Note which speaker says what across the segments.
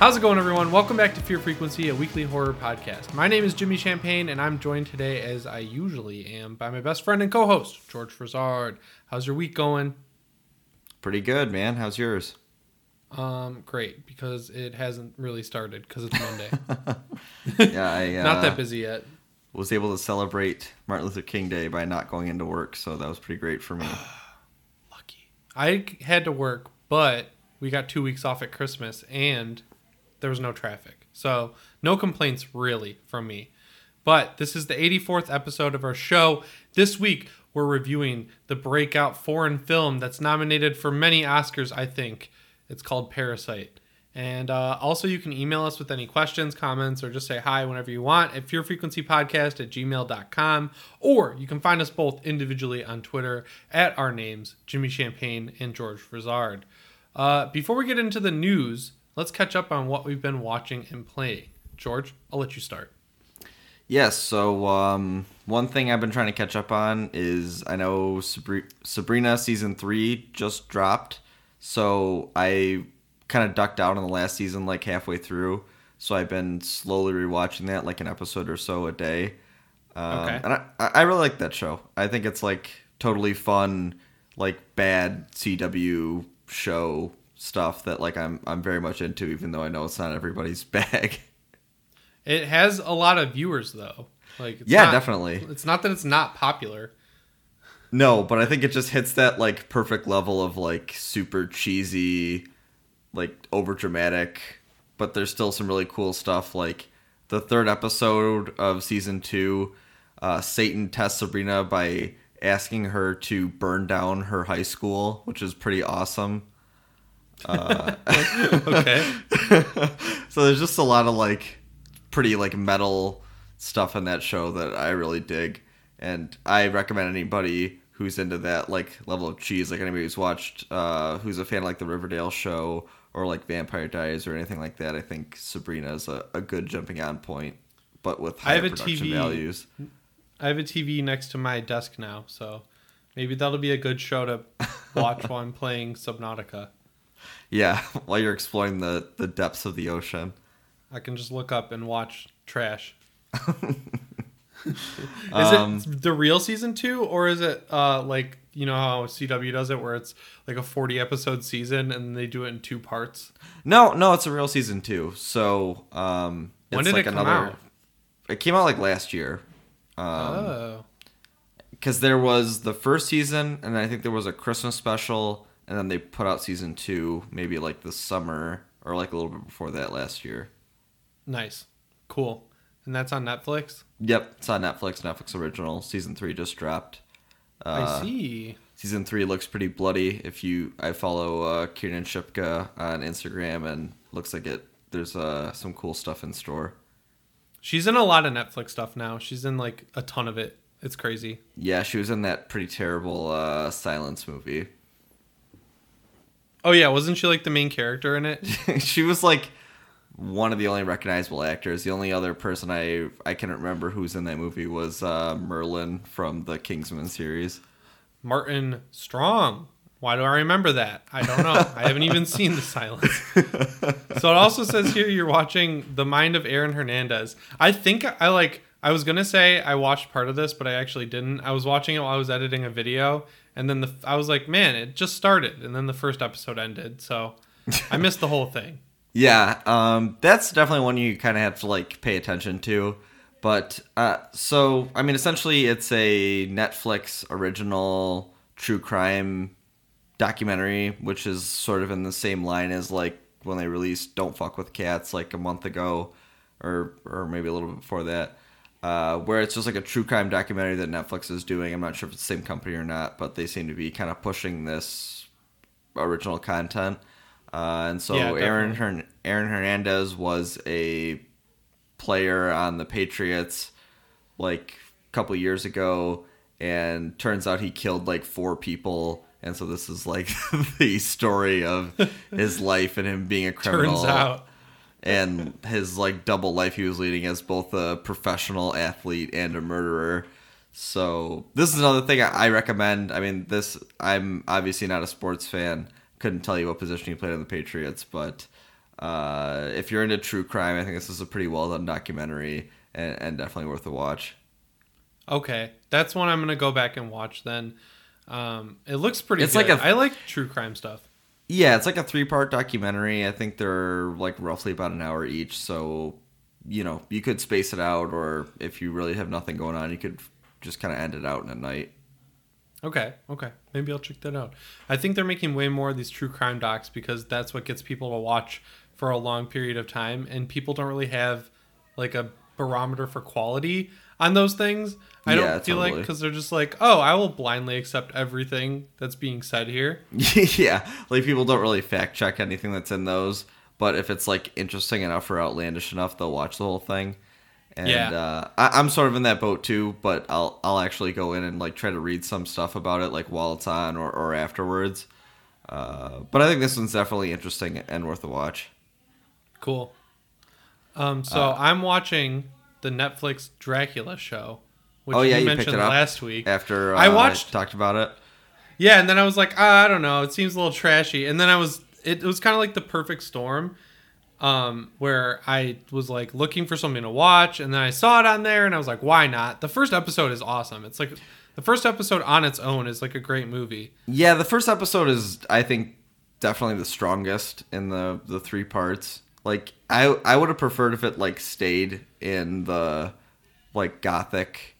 Speaker 1: How's it going, everyone? Welcome back to Fear Frequency, a weekly horror podcast. My name is Jimmy Champagne, and I'm joined today, as I usually am, by my best friend and co host, George Frizard. How's your week going?
Speaker 2: Pretty good, man. How's yours?
Speaker 1: Um, great, because it hasn't really started because it's Monday.
Speaker 2: yeah, I uh,
Speaker 1: Not that busy yet.
Speaker 2: was able to celebrate Martin Luther King Day by not going into work, so that was pretty great for me.
Speaker 1: Lucky. I had to work, but we got two weeks off at Christmas, and there was no traffic. So, no complaints really from me. But this is the 84th episode of our show. This week, we're reviewing the breakout foreign film that's nominated for many Oscars, I think. It's called Parasite. And uh, also, you can email us with any questions, comments, or just say hi whenever you want at fearfrequencypodcast at gmail.com. Or you can find us both individually on Twitter at our names, Jimmy Champagne and George Frizard. Uh, before we get into the news, let's catch up on what we've been watching and playing. George, I'll let you start.
Speaker 2: Yes, so um, one thing I've been trying to catch up on is I know Sabri- Sabrina season three just dropped, so I kind of ducked out on the last season like halfway through. So I've been slowly rewatching that, like an episode or so a day. Um,
Speaker 1: Okay.
Speaker 2: And I, I really like that show. I think it's like totally fun, like bad CW show stuff that like I'm I'm very much into, even though I know it's not everybody's bag.
Speaker 1: It has a lot of viewers, though. Like, it's
Speaker 2: Yeah,
Speaker 1: not-
Speaker 2: definitely.
Speaker 1: It's not that it's not popular.
Speaker 2: No, but I think it just hits that like perfect level of like super cheesy, like over dramatic, but there's still some really cool stuff. Like the third episode of season two, uh, Satan tests Sabrina by asking her to burn down her high school, which is pretty awesome.
Speaker 1: Okay.
Speaker 2: so there's just a lot of like pretty like metal stuff in that show that I really dig, and I recommend anybody who's into that like level of cheese, like anybody who's watched, uh, who's a fan of like the Riverdale show or like Vampire Diaries or anything like that. I think Sabrina is a, a good jumping on point, but with
Speaker 1: I
Speaker 2: higher
Speaker 1: have a
Speaker 2: production
Speaker 1: TV.
Speaker 2: values.
Speaker 1: I have a TV next to my desk now, so maybe that'll be a good show to watch while I'm playing Subnautica.
Speaker 2: Yeah, while you're exploring the the depths of the ocean.
Speaker 1: I can just look up and watch trash. is
Speaker 2: Um,
Speaker 1: it the real season two, or is it uh, like you know how CW does it, where it's like a forty episode season and they do it in two parts?
Speaker 2: No, no, it's a real season two. So um,
Speaker 1: When did
Speaker 2: like
Speaker 1: it come
Speaker 2: another.
Speaker 1: out?
Speaker 2: It came out like last year. Um,
Speaker 1: oh,
Speaker 2: because there was the first season, and I think there was a Christmas special, and then they put out season two, maybe like the summer or like a little bit before that last year.
Speaker 1: nice, cool, and that's on Netflix.
Speaker 2: Yep, it's on Netflix. Netflix original. Season three just dropped. Uh,
Speaker 1: I see.
Speaker 2: Season three looks pretty bloody. If you, I follow uh, Kiernan Shipka on Instagram, and looks like it. There's uh, some cool stuff in store.
Speaker 1: She's in a lot of Netflix stuff now. She's in like a ton of it. It's crazy.
Speaker 2: Yeah, she was in that pretty terrible uh, Silence movie.
Speaker 1: Oh yeah, wasn't she like the main character in it?
Speaker 2: she was like one of the only recognizable actors. The only other person I I can remember who's in that movie was uh, Merlin from the Kingsman series.
Speaker 1: Martin Strong. Why do I remember that? I don't know. I haven't even seen The Silence. So it also says here you're watching The Mind of Aaron Hernandez. I think I like I was going to say I watched part of this, but I actually didn't. I was watching it while I was editing a video and then the I was like, "Man, it just started." And then the first episode ended. So I missed the whole thing.
Speaker 2: Yeah, um, that's definitely one you kind of have to like pay attention to. But uh, so I mean, essentially, it's a Netflix original true crime documentary, which is sort of in the same line as like when they released "Don't Fuck with Cats" like a month ago, or or maybe a little bit before that. Uh, where it's just like a true crime documentary that Netflix is doing. I'm not sure if it's the same company or not, but they seem to be kind of pushing this original content. Uh, and so
Speaker 1: Yeah,
Speaker 2: Aaron. Hern- Aaron Hernandez was a player on the Patriots like a couple years ago, and turns out he killed like four people. And so this is like the story of his life and him being a criminal
Speaker 1: Turns out.
Speaker 2: And his like double life he was leading as both a professional athlete and a murderer. So this is another thing I recommend. I mean, this I'm obviously not a sports fan. Couldn't tell you what position he played on the Patriots, but uh, if you're into true crime, I think this is a pretty well done documentary and, and definitely worth a watch.
Speaker 1: Okay, that's one I'm gonna go back and watch then. Um, it looks pretty.
Speaker 2: It's
Speaker 1: good.
Speaker 2: like a-
Speaker 1: I like true crime stuff.
Speaker 2: Yeah, it's like a three part documentary. I think they're like roughly about an hour each. So, you know, you could space it out, or if you really have nothing going on, you could just kind of end it out in a night.
Speaker 1: Okay, okay, maybe I'll check that out. I think they're making way more of these true crime docs because that's what gets people to watch for a long period of time, and people don't really have like a barometer for quality on those things. I
Speaker 2: Yeah,
Speaker 1: don't feel like because they're just like, oh, I will blindly accept everything that's being said here.
Speaker 2: yeah, like people don't really fact check anything that's in those, but if it's like interesting enough or outlandish enough, they'll watch the whole thing. And
Speaker 1: Yeah.
Speaker 2: uh, I, I'm sort of in that boat too, but I'll I'll actually go in and like try to read some stuff about it like while it's on or, or afterwards. Uh, but I think this one's definitely interesting and worth a watch.
Speaker 1: Cool. Um, so
Speaker 2: Uh,
Speaker 1: I'm watching the Netflix Dracula show, which
Speaker 2: Oh, yeah,
Speaker 1: you
Speaker 2: you picked
Speaker 1: mentioned
Speaker 2: it up
Speaker 1: last week.
Speaker 2: After uh,
Speaker 1: I watched-
Speaker 2: talked about it.
Speaker 1: Yeah, and then I was like, ah, I don't know, it seems a little trashy. And then I was, it, was kind of like the perfect storm, um, where I was like looking for something to watch, and then I saw it on there, and I was like, why not? The first episode is awesome. It's like the first episode on its own is like a great movie.
Speaker 2: Yeah, the first episode is I think definitely the strongest in the the three parts. Like I I would have preferred if it like stayed in the like gothic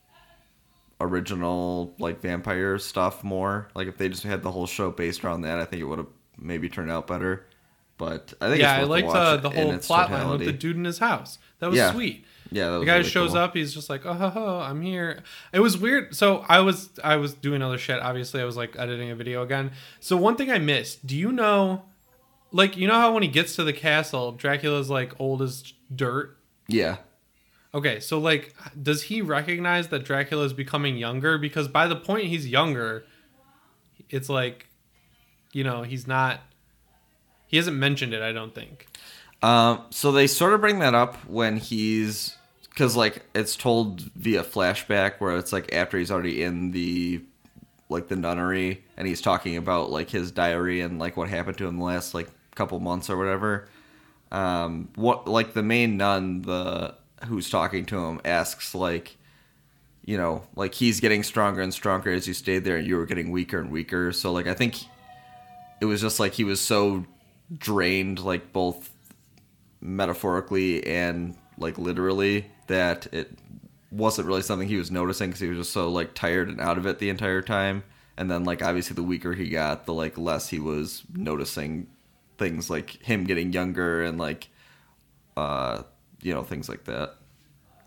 Speaker 2: original like vampire stuff more. Like if they just had the whole show based around that, I think it would have maybe turned out better. But I think
Speaker 1: yeah, I
Speaker 2: it's worth a
Speaker 1: liked uh, the whole plot line with the dude in his house. That was
Speaker 2: Yeah.
Speaker 1: sweet.
Speaker 2: Yeah, that
Speaker 1: the guy
Speaker 2: really
Speaker 1: shows
Speaker 2: cool.
Speaker 1: up he's just like oh ho, ho, i'm here it was weird so i was i was doing other shit obviously i was like editing a video again so one thing i missed do you know like you know how when he gets to the castle dracula's like old as dirt?
Speaker 2: Yeah.
Speaker 1: okay so like does he recognize that dracula is becoming younger? Because by the point he's younger it's like you know he's not he hasn't mentioned it i don't think.
Speaker 2: Um, so they sort of bring that up when he's because like it's told via flashback where it's like after he's already in the like the nunnery and he's talking about like his diary and like what happened to him the last like couple months or whatever. Um, what like the main nun, the who's talking to him, asks like, you know, like he's getting stronger and stronger as you stayed there, and you were getting weaker and weaker. So like I think it was just like he was so drained, like both metaphorically and like literally that it wasn't really something he was noticing because he was just so like tired and out of it the entire time and then like obviously the weaker he got the like less he was noticing things like him getting younger and like uh you know things like that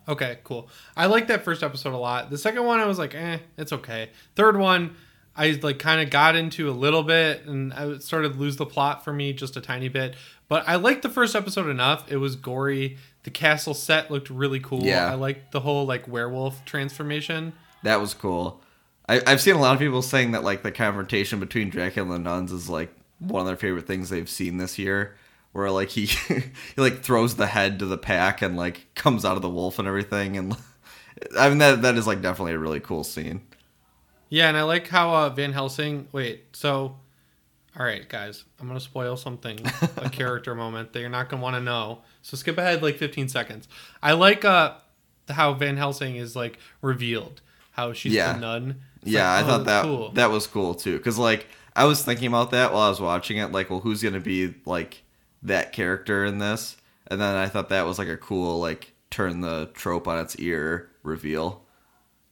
Speaker 1: Okay, cool. I like that first episode a lot. The second one, I was like, eh, it's okay. Third one, I like kind of got into a little bit, and I started to lose the plot for me just a tiny bit. But I liked the first episode enough. It was gory. The castle set looked really cool.
Speaker 2: Yeah.
Speaker 1: I liked the whole like werewolf transformation.
Speaker 2: that was cool I, i've seen a lot of people saying that like the confrontation between dracula and the nuns is like one of their favorite things they've seen this year where like he he like throws the head to the pack and like comes out of the wolf and everything and i mean that that is like definitely a really cool scene
Speaker 1: Yeah, and I like how uh, Van Helsing. Wait, so, all right, guys, I'm gonna spoil something, a character moment that you're not gonna want to know. So skip ahead like 15 seconds. I like uh how Van Helsing is like revealed, how she's
Speaker 2: Yeah.
Speaker 1: the nun. It's
Speaker 2: yeah
Speaker 1: like,
Speaker 2: i
Speaker 1: oh,
Speaker 2: thought that
Speaker 1: cool.
Speaker 2: that was cool too because like i was thinking about that while i was watching it like well who's gonna be like that character in this and then i thought that was like a cool like turn the trope on its ear reveal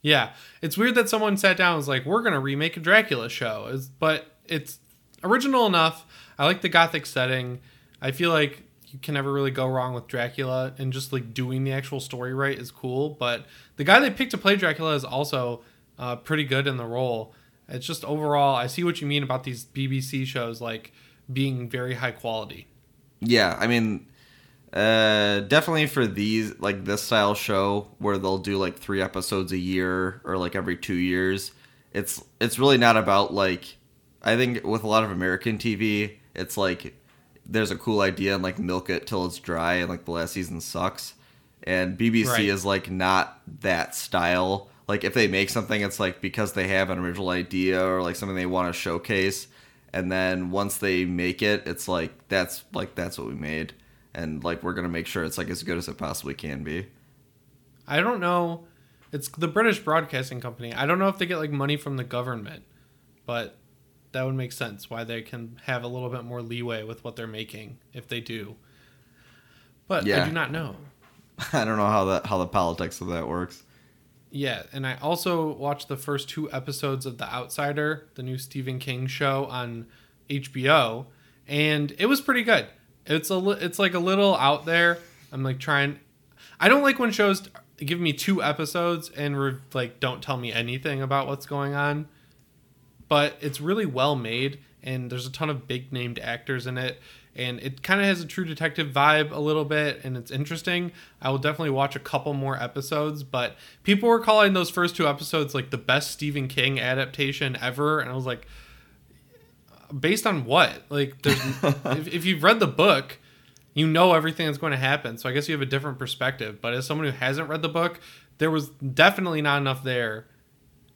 Speaker 1: Yeah, it's weird that someone sat down and was like, "We're gonna remake a Dracula show," but it's original enough. I like the gothic setting. I feel like you can never really go wrong with Dracula, and just like doing the actual story right is cool. But the guy they picked to play Dracula is also uh, pretty good in the role. It's just overall, I see what you mean about these BBC shows like being very high quality.
Speaker 2: Yeah, I mean, uh, definitely for these like this style show where they'll do like three episodes a year or like every two years. It's it's really not about like I think with a lot of American TV, it's like there's a cool idea and like milk it till it's dry and like the last season sucks. And BBC
Speaker 1: Right.
Speaker 2: is like not that style. Like if they make something, it's like because they have an original idea or like something they want to showcase, and then once they make it, it's like that's like that's what we made. and like we're gonna make sure it's like as good as it possibly can be.
Speaker 1: I don't know. It's the British Broadcasting Company. I don't know if they get like money from the government, but that would make sense why they can have a little bit more leeway with what they're making if they do. But I do not know.
Speaker 2: I don't know how that how the politics of that works.
Speaker 1: Yeah, and I also watched the first two episodes of The Outsider, the new Stephen King show on HBO, and it was pretty good. It's a li- it's like a little out there. I'm like trying. I don't like when shows give me two episodes and re- like don't tell me anything about what's going on. But it's really well made, and there's a ton of big named actors in it, and it kind of has a True Detective vibe a little bit, and it's interesting. I will definitely watch a couple more episodes, but people were calling those first two episodes like the best Stephen King adaptation ever, and I was like, based on what? Like, there's, if, if you've read the book, you know everything that's going to happen. So I guess you have a different perspective. But as someone who hasn't read the book, there was definitely not enough there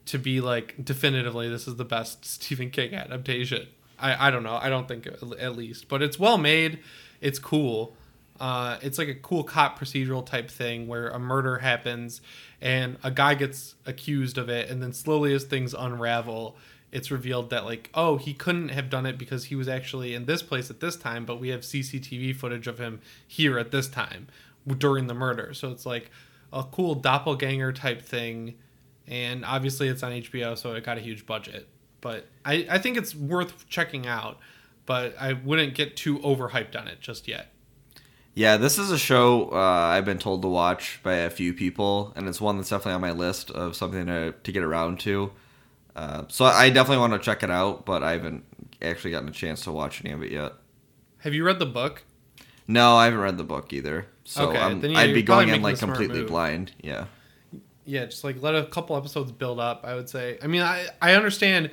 Speaker 1: to be like definitively this is the best Stephen King adaptation. I, I don't know. I don't think at least, but it's well made. It's cool. Uh, it's like a cool cop procedural type thing where a murder happens and a guy gets accused of it, and then slowly as things unravel, it's revealed that like oh he couldn't have done it because he was actually in this place at this time, but we have CCTV footage of him here at this time during the murder. So it's like a cool doppelganger type thing and obviously it's on HBO, so it got a huge budget. But I, I think it's worth checking out, but I wouldn't get too overhyped on it just yet.
Speaker 2: Yeah, this is a show uh, I've been told to watch by a few people, and it's one that's definitely on my list of something to, to get around to. Uh, so I definitely want to check it out, but I haven't actually gotten a chance to watch any of it yet.
Speaker 1: Have you read the book?
Speaker 2: No, I haven't read the book either. So
Speaker 1: Okay,
Speaker 2: I'm-
Speaker 1: then
Speaker 2: I'd be going in like completely
Speaker 1: move.
Speaker 2: blind. Yeah.
Speaker 1: Yeah, just like let a couple episodes build up, I would say. I mean, I, I understand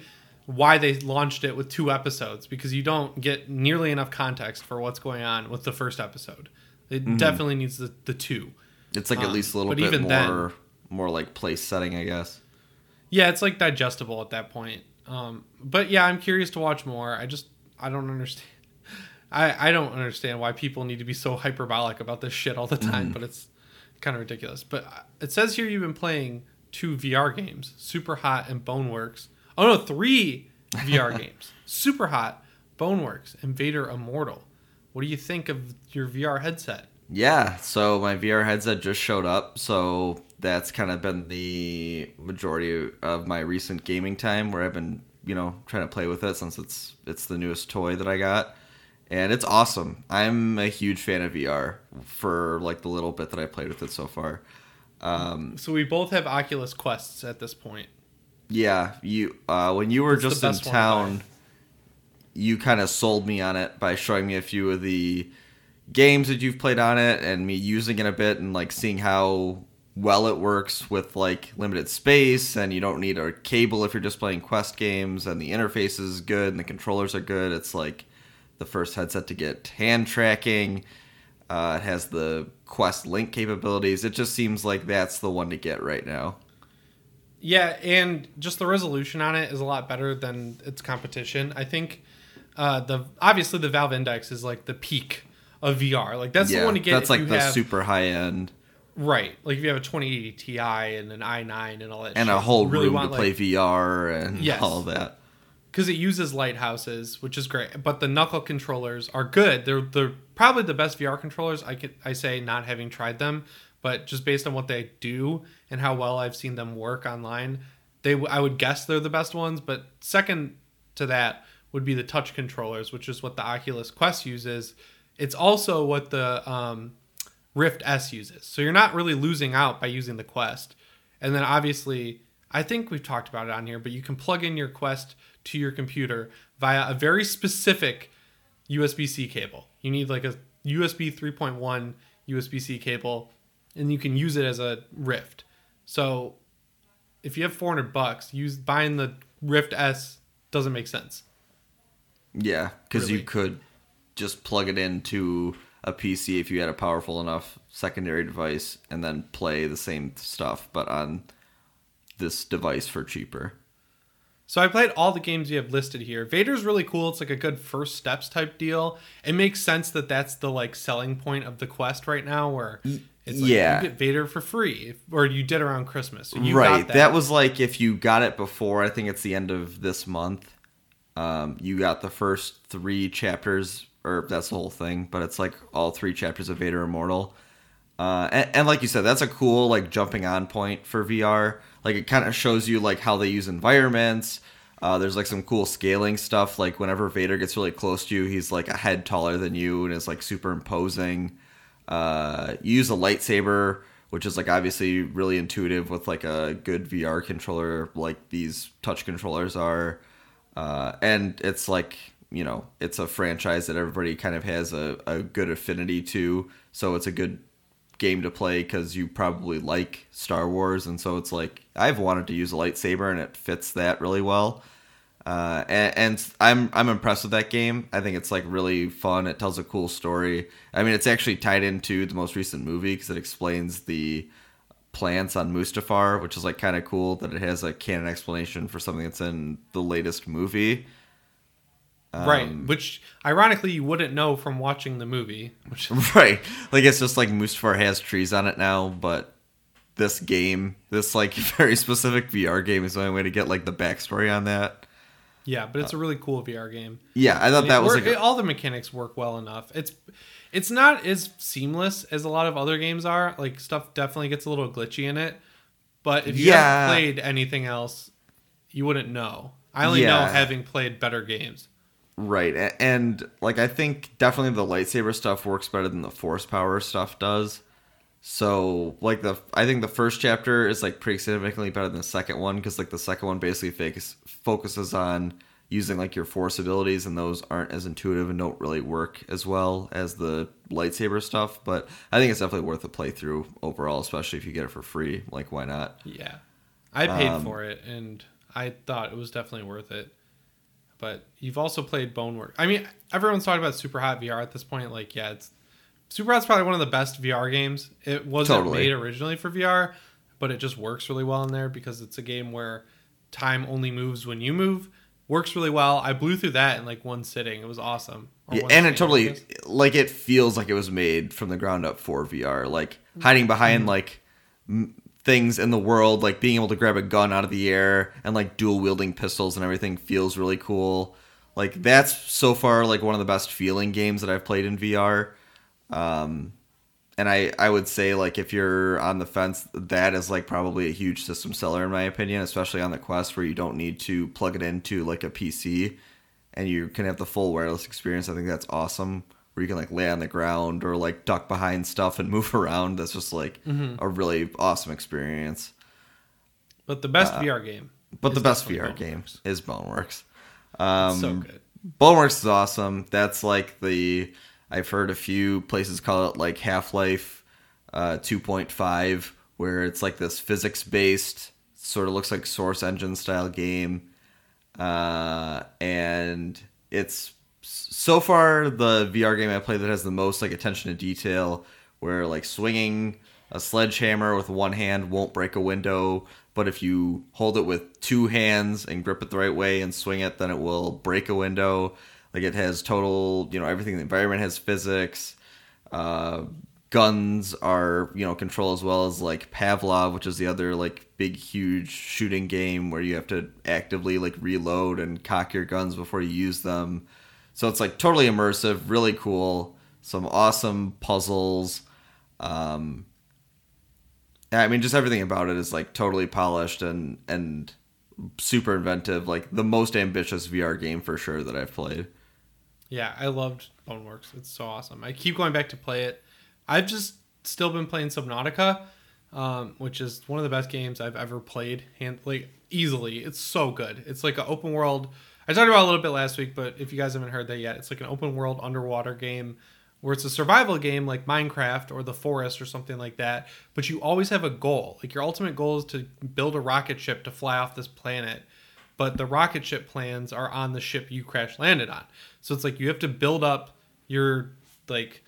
Speaker 1: why they launched it with two episodes because you don't get nearly enough context for what's going on with the first episode. It definitely needs the, the two.
Speaker 2: It's like at
Speaker 1: Um,
Speaker 2: least a little bit
Speaker 1: even
Speaker 2: more
Speaker 1: then-
Speaker 2: more like place setting, I guess.
Speaker 1: Yeah, it's like digestible at that point. Um, but yeah, I'm curious to watch more. I just I don't understand. I I don't understand why people need to be so hyperbolic about this shit all the time. But it's kind of ridiculous. But uh, it says here you've been playing two VR games, Super Hot and Boneworks. Oh no, three VR games, Super Hot, Boneworks, and Vader Immortal. What do you think of your VR headset?
Speaker 2: Yeah, so my VR headset just showed up, so that's kind of been the majority of my recent gaming time where I've been, you know, trying to play with it since it's it's the newest toy that I got. And it's awesome. I'm a huge fan of VR for like the little bit that I played with it so far. Um,
Speaker 1: So we both have Oculus Quests at this point.
Speaker 2: Yeah, you uh, when you were just in
Speaker 1: best one to
Speaker 2: town, you kind of sold me on it by showing me a few of the games that you've played on it and me using it a bit and like seeing how well it works with like limited space and you don't need a cable if you're just playing quest games and the interface is good and the controllers are good. It's like the first headset to get hand tracking. Uh, it has the quest link capabilities. It just seems like that's the one to get right now
Speaker 1: Yeah, and just the resolution on it is a lot better than its competition. I think uh, the obviously the Valve Index is like the peak of VR. Like that's the one to get.
Speaker 2: that's like the
Speaker 1: have,
Speaker 2: super high end
Speaker 1: right. Like if you have a 2080 Ti and an i9 and all that,
Speaker 2: and
Speaker 1: shit,
Speaker 2: a whole
Speaker 1: really
Speaker 2: room to play
Speaker 1: like,
Speaker 2: VR and
Speaker 1: Yes.
Speaker 2: all that.
Speaker 1: because it uses lighthouses, which is great. But the knuckle controllers are good. They're they're probably the best VR controllers. I could I say not having tried them, but just based on what they do and how well I've seen them work online, they I would guess they're the best ones. But second to that would be the touch controllers, which is what the Oculus Quest uses. It's also what the um, Rift S uses. So you're not really losing out by using the Quest. And then obviously, I think we've talked about it on here, but you can plug in your Quest to your computer via a very specific USB C cable. You need like a USB 3.1 USB C cable, and you can use it as a Rift. So if you have 400 bucks, use buying the Rift S doesn't make sense.
Speaker 2: Yeah, because you could just plug it into a PC if you had a powerful enough secondary device and then play the same stuff, but on this device for cheaper.
Speaker 1: So I played all the games you have listed here. Vader's really cool. It's like a good first steps type deal. It makes sense that that's the like selling point of the quest right now, where it's like
Speaker 2: yeah.
Speaker 1: you get Vader for free, or you did around Christmas.
Speaker 2: Right.
Speaker 1: got
Speaker 2: That. was like if you got it before. I think it's the end of this month. Um, you got the first three chapters, or that's the whole thing. But it's like all three chapters of Vader Immortal. Uh, and, and like you said, that's a cool like jumping on point for VR. Like it kind of shows you like how they use environments. Uh, there's like some cool scaling stuff. Like whenever Vader gets really close to you, he's like a head taller than you and is like super imposing. Uh, you use a lightsaber, which is like obviously really intuitive with like a good VR controller, like these touch controllers are. Uh, and it's like you know it's a franchise that everybody kind of has a, a good affinity to, so it's a good game to play because you probably like Star Wars, and so it's like I've wanted to use a lightsaber, and it fits that really well. Uh, and, and I'm I'm impressed with that game. I think it's like really fun. It tells a cool story. I mean, it's actually tied into the most recent movie because it explains the plants on Mustafar, which is like kind of cool that it has a canon explanation for something that's in the latest movie.
Speaker 1: right,
Speaker 2: Um,
Speaker 1: which ironically you wouldn't know from watching the movie. Which
Speaker 2: right, like it's just like Mustafar has trees on it now, but this game, this like very specific VR game, is the only way to get like the backstory on that.
Speaker 1: Yeah, but it's a uh, really cool VR game.
Speaker 2: Yeah, I thought
Speaker 1: And
Speaker 2: that was like
Speaker 1: it- all the mechanics work well enough. It's it's not as seamless as a lot of other games are. Like stuff definitely gets a little glitchy in it. But if you
Speaker 2: Yeah.
Speaker 1: haven't played anything else, you wouldn't know. I only know having played better games.
Speaker 2: Right, a- and like I think definitely the lightsaber stuff works better than the force power stuff does. So like the I think the first chapter is like pretty significantly better than the second one because like the second one basically focus, focuses on using like your force abilities and those aren't as intuitive and don't really work as well as the lightsaber stuff. But I think it's definitely worth a playthrough overall, especially if you get it for free. Like why not?
Speaker 1: Yeah. I paid
Speaker 2: Um,
Speaker 1: for it and I thought it was definitely worth it. But you've also played Bonework. I mean, everyone's talking about Super Hot VR at this point. Like, yeah, it's Super Hot's probably one of the best VR games. It wasn't
Speaker 2: Totally.
Speaker 1: made originally for VR, but it just works really well in there because it's a game where time only moves when you move. Works really well. I blew through that in like one sitting. It was awesome. Or
Speaker 2: Yeah, and it totally like it feels like it was made from the ground up for VR. Like hiding behind mm-hmm. like m- things in the world, like being able to grab a gun out of the air and like dual wielding pistols and everything feels really cool. Like that's so far like one of the best feeling games that I've played in VR. Um, and I I would say like if you're on the fence, that is like probably a huge system seller in my opinion, especially on the Quest where you don't need to plug it into like a PC and you can have the full wireless experience. I think that's awesome. Where you can like lay on the ground or like duck behind stuff and move around. That's just like a really awesome experience.
Speaker 1: But the best VR game.
Speaker 2: uh, But the best VR game
Speaker 1: Boneworks.
Speaker 2: is Boneworks. Um,
Speaker 1: so good.
Speaker 2: Boneworks is awesome. That's like the I've heard a few places call it like Half Life uh, 2.5, where it's like this physics based, sort of looks like Source Engine style game, uh, and it's so far the VR game I played that has the most like attention to detail, where like swinging a sledgehammer with one hand won't break a window, but if you hold it with two hands and grip it the right way and swing it, then it will break a window. Like it has total, you know, everything. in The environment has physics. Uh, guns are, you know, control as well as like Pavlov, which is the other like big, huge shooting game where you have to actively like reload and cock your guns before you use them. So it's like totally immersive, really cool. Some awesome puzzles. Um, I mean, just everything about it is like totally polished and and super inventive. Like the most ambitious VR game for sure that I've played.
Speaker 1: Yeah, I loved Boneworks. It's so awesome. I keep going back to play it. I've just still been playing Subnautica, um, which is one of the best games I've ever played. Hand like easily, it's so good. It's like an open world. I talked about a little bit last week, but if you guys haven't heard that yet, it's like an open world underwater game where it's a survival game like Minecraft or The Forest or something like that. But you always have a goal. Like your ultimate goal is to build a rocket ship to fly off this planet but the rocket ship plans are on the ship you crash landed on. So it's like you have to build up your like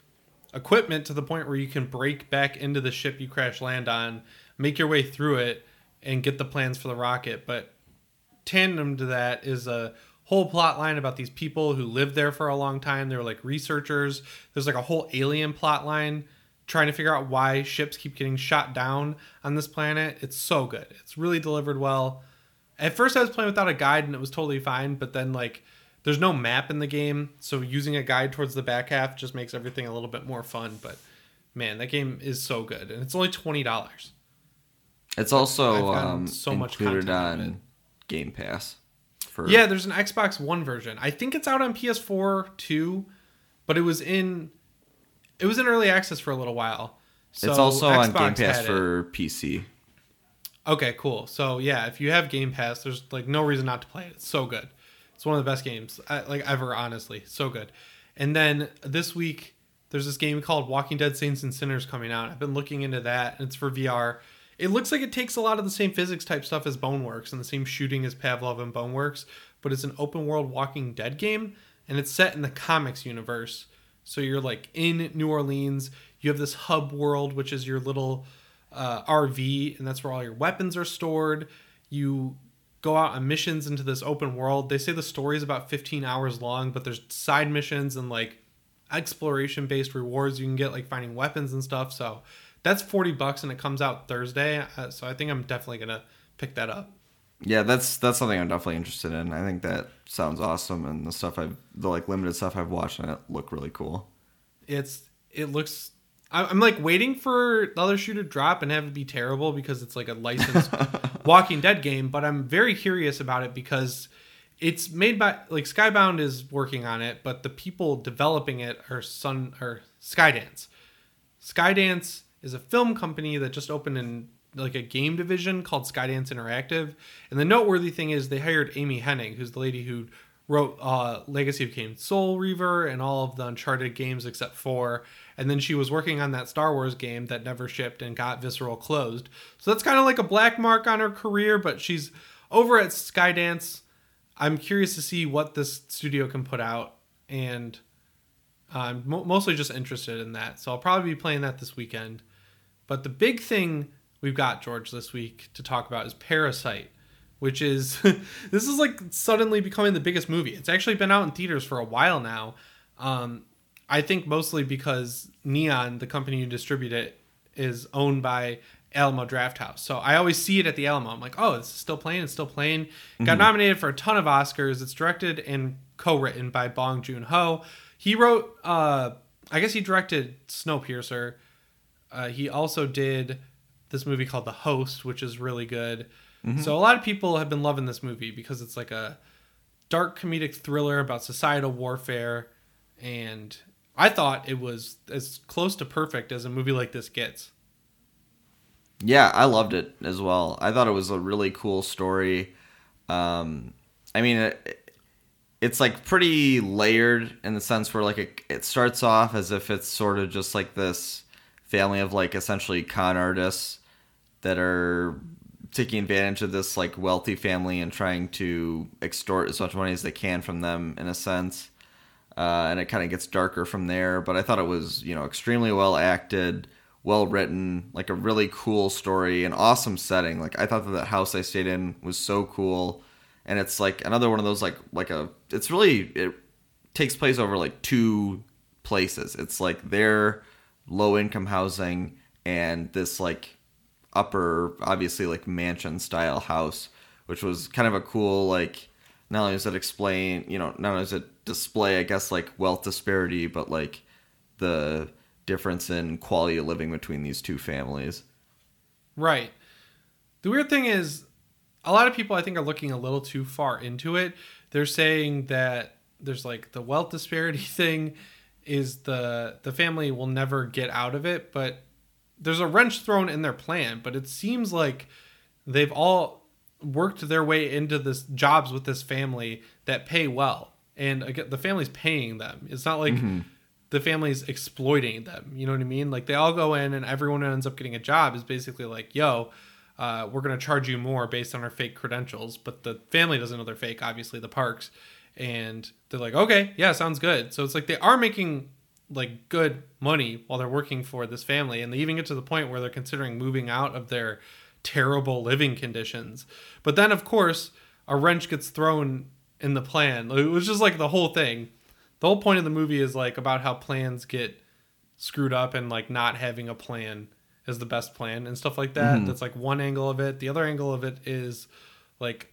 Speaker 1: equipment to the point where you can break back into the ship you crash land on, make your way through it, and get the plans for the rocket. But tandem to that is a whole plot line about these people who lived there for a long time. They were like researchers. There's like a whole alien plot line trying to figure out why ships keep getting shot down on this planet. It's so good. It's really delivered well. At first I was playing without a guide and it was totally fine, but then like there's no map in the game, so using a guide towards the back half just makes everything a little bit more fun, but man, that game is so good and it's only $20.
Speaker 2: It's also um,
Speaker 1: so much
Speaker 2: included
Speaker 1: content out of
Speaker 2: on Game Pass. For
Speaker 1: Yeah, there's an Xbox One version. I think it's out on PS4 too, but it was in it was in early access for a little while. So
Speaker 2: it's also on Game Pass
Speaker 1: had it.
Speaker 2: for PC.
Speaker 1: Okay, cool. So yeah, if you have Game Pass, there's like no reason not to play it. It's so good. It's one of the best games uh, like ever. Honestly, so good. And then this week, there's this game called Walking Dead: Saints and Sinners coming out. I've been looking into that, and it's for VR. It looks like it takes a lot of the same physics type stuff as Boneworks and the same shooting as Pavlov and Boneworks, but it's an open world Walking Dead game, and it's set in the comics universe. So you're like in New Orleans. You have this hub world, which is your little uh, RV, and that's where all your weapons are stored. You go out on missions into this open world. They say the story is about 15 hours long, but there's side missions and like exploration based rewards you can get, like finding weapons and stuff. So that's 40 bucks, and it comes out Thursday. Uh, so I think I'm definitely gonna pick that up.
Speaker 2: Yeah, that's that's something I'm definitely interested in. I think that sounds awesome, and the stuff I've the like limited stuff I've watched on it look really cool.
Speaker 1: It's it looks. I'm like waiting for the other shoe to drop and have it be terrible because it's like a licensed Walking Dead game. But I'm very curious about it because it's made by like Skybound is working on it, but the people developing it are Sun or Skydance. Skydance is a film company that just opened in like a game division called Skydance Interactive. And the noteworthy thing is they hired Amy Hennig, who's the lady who wrote uh, Legacy of Kain Soul Reaver and all of the Uncharted games except for. And then she was working on that Star Wars game that never shipped and got Visceral closed. So that's kind of like a black mark on her career, but she's over at Skydance. I'm curious to see what this studio can put out. And I'm mostly just interested in that. So I'll probably be playing that this weekend. But the big thing we've got, George, this week to talk about is Parasite, which is this is like suddenly becoming the biggest movie. It's actually been out in theaters for a while now. Um, I think mostly because Neon, the company who distribute it, is owned by Alamo Drafthouse. So I always see it at the Alamo. I'm like, oh, it's still playing. It's still playing. Got nominated for a ton of Oscars. It's directed and co-written by Bong Joon Ho. He wrote, uh, I guess he directed Snowpiercer. Uh, he also did this movie called The Host, which is really good. So a lot of people have been loving this movie because it's like a dark comedic thriller about societal warfare, and I thought it was as close to perfect as a movie like this gets.
Speaker 2: Yeah, I loved it as well. I thought it was a really cool story. Um, I mean, it, it's like pretty layered in the sense where like it, it starts off as if it's sort of just like this family of like essentially con artists that are taking advantage of this like wealthy family and trying to extort as much money as they can from them in a sense. Uh, and it kind of gets darker from there. But I thought it was, you know, extremely well acted, well written, like a really cool story, an awesome setting. Like I thought that the house I stayed in was so cool, and it's like another one of those like like a. It's really it takes place over like two places. It's like their low income housing and this like upper obviously like mansion style house which was kind of a cool like not only does it explain you know not only does it display i guess like wealth disparity but like the difference in quality of living between these two families
Speaker 1: Right. The weird thing is, a lot of people I think are looking a little too far into it. They're saying that there's like the wealth disparity thing is the the family will never get out of it, but there's a wrench thrown in their plan. But it seems like they've all worked their way into this jobs with this family that pay well, and again, the family's paying them. It's not like the family's exploiting them. You know what I mean? Like they all go in and everyone who ends up getting a job is basically like, yo, uh, we're going to charge you more based on our fake credentials. But the family doesn't know they're fake, obviously, the parks. And they're like, okay, yeah, sounds good. So it's like they are making like good money while they're working for this family. And they even get to the point where they're considering moving out of their terrible living conditions. But then, of course, a wrench gets thrown in the plan. It was just like the whole thing. The whole point of the movie is like about how plans get screwed up and like not having a plan is the best plan and stuff like that.
Speaker 2: Mhm.
Speaker 1: That's like one angle of it. The other angle of it is like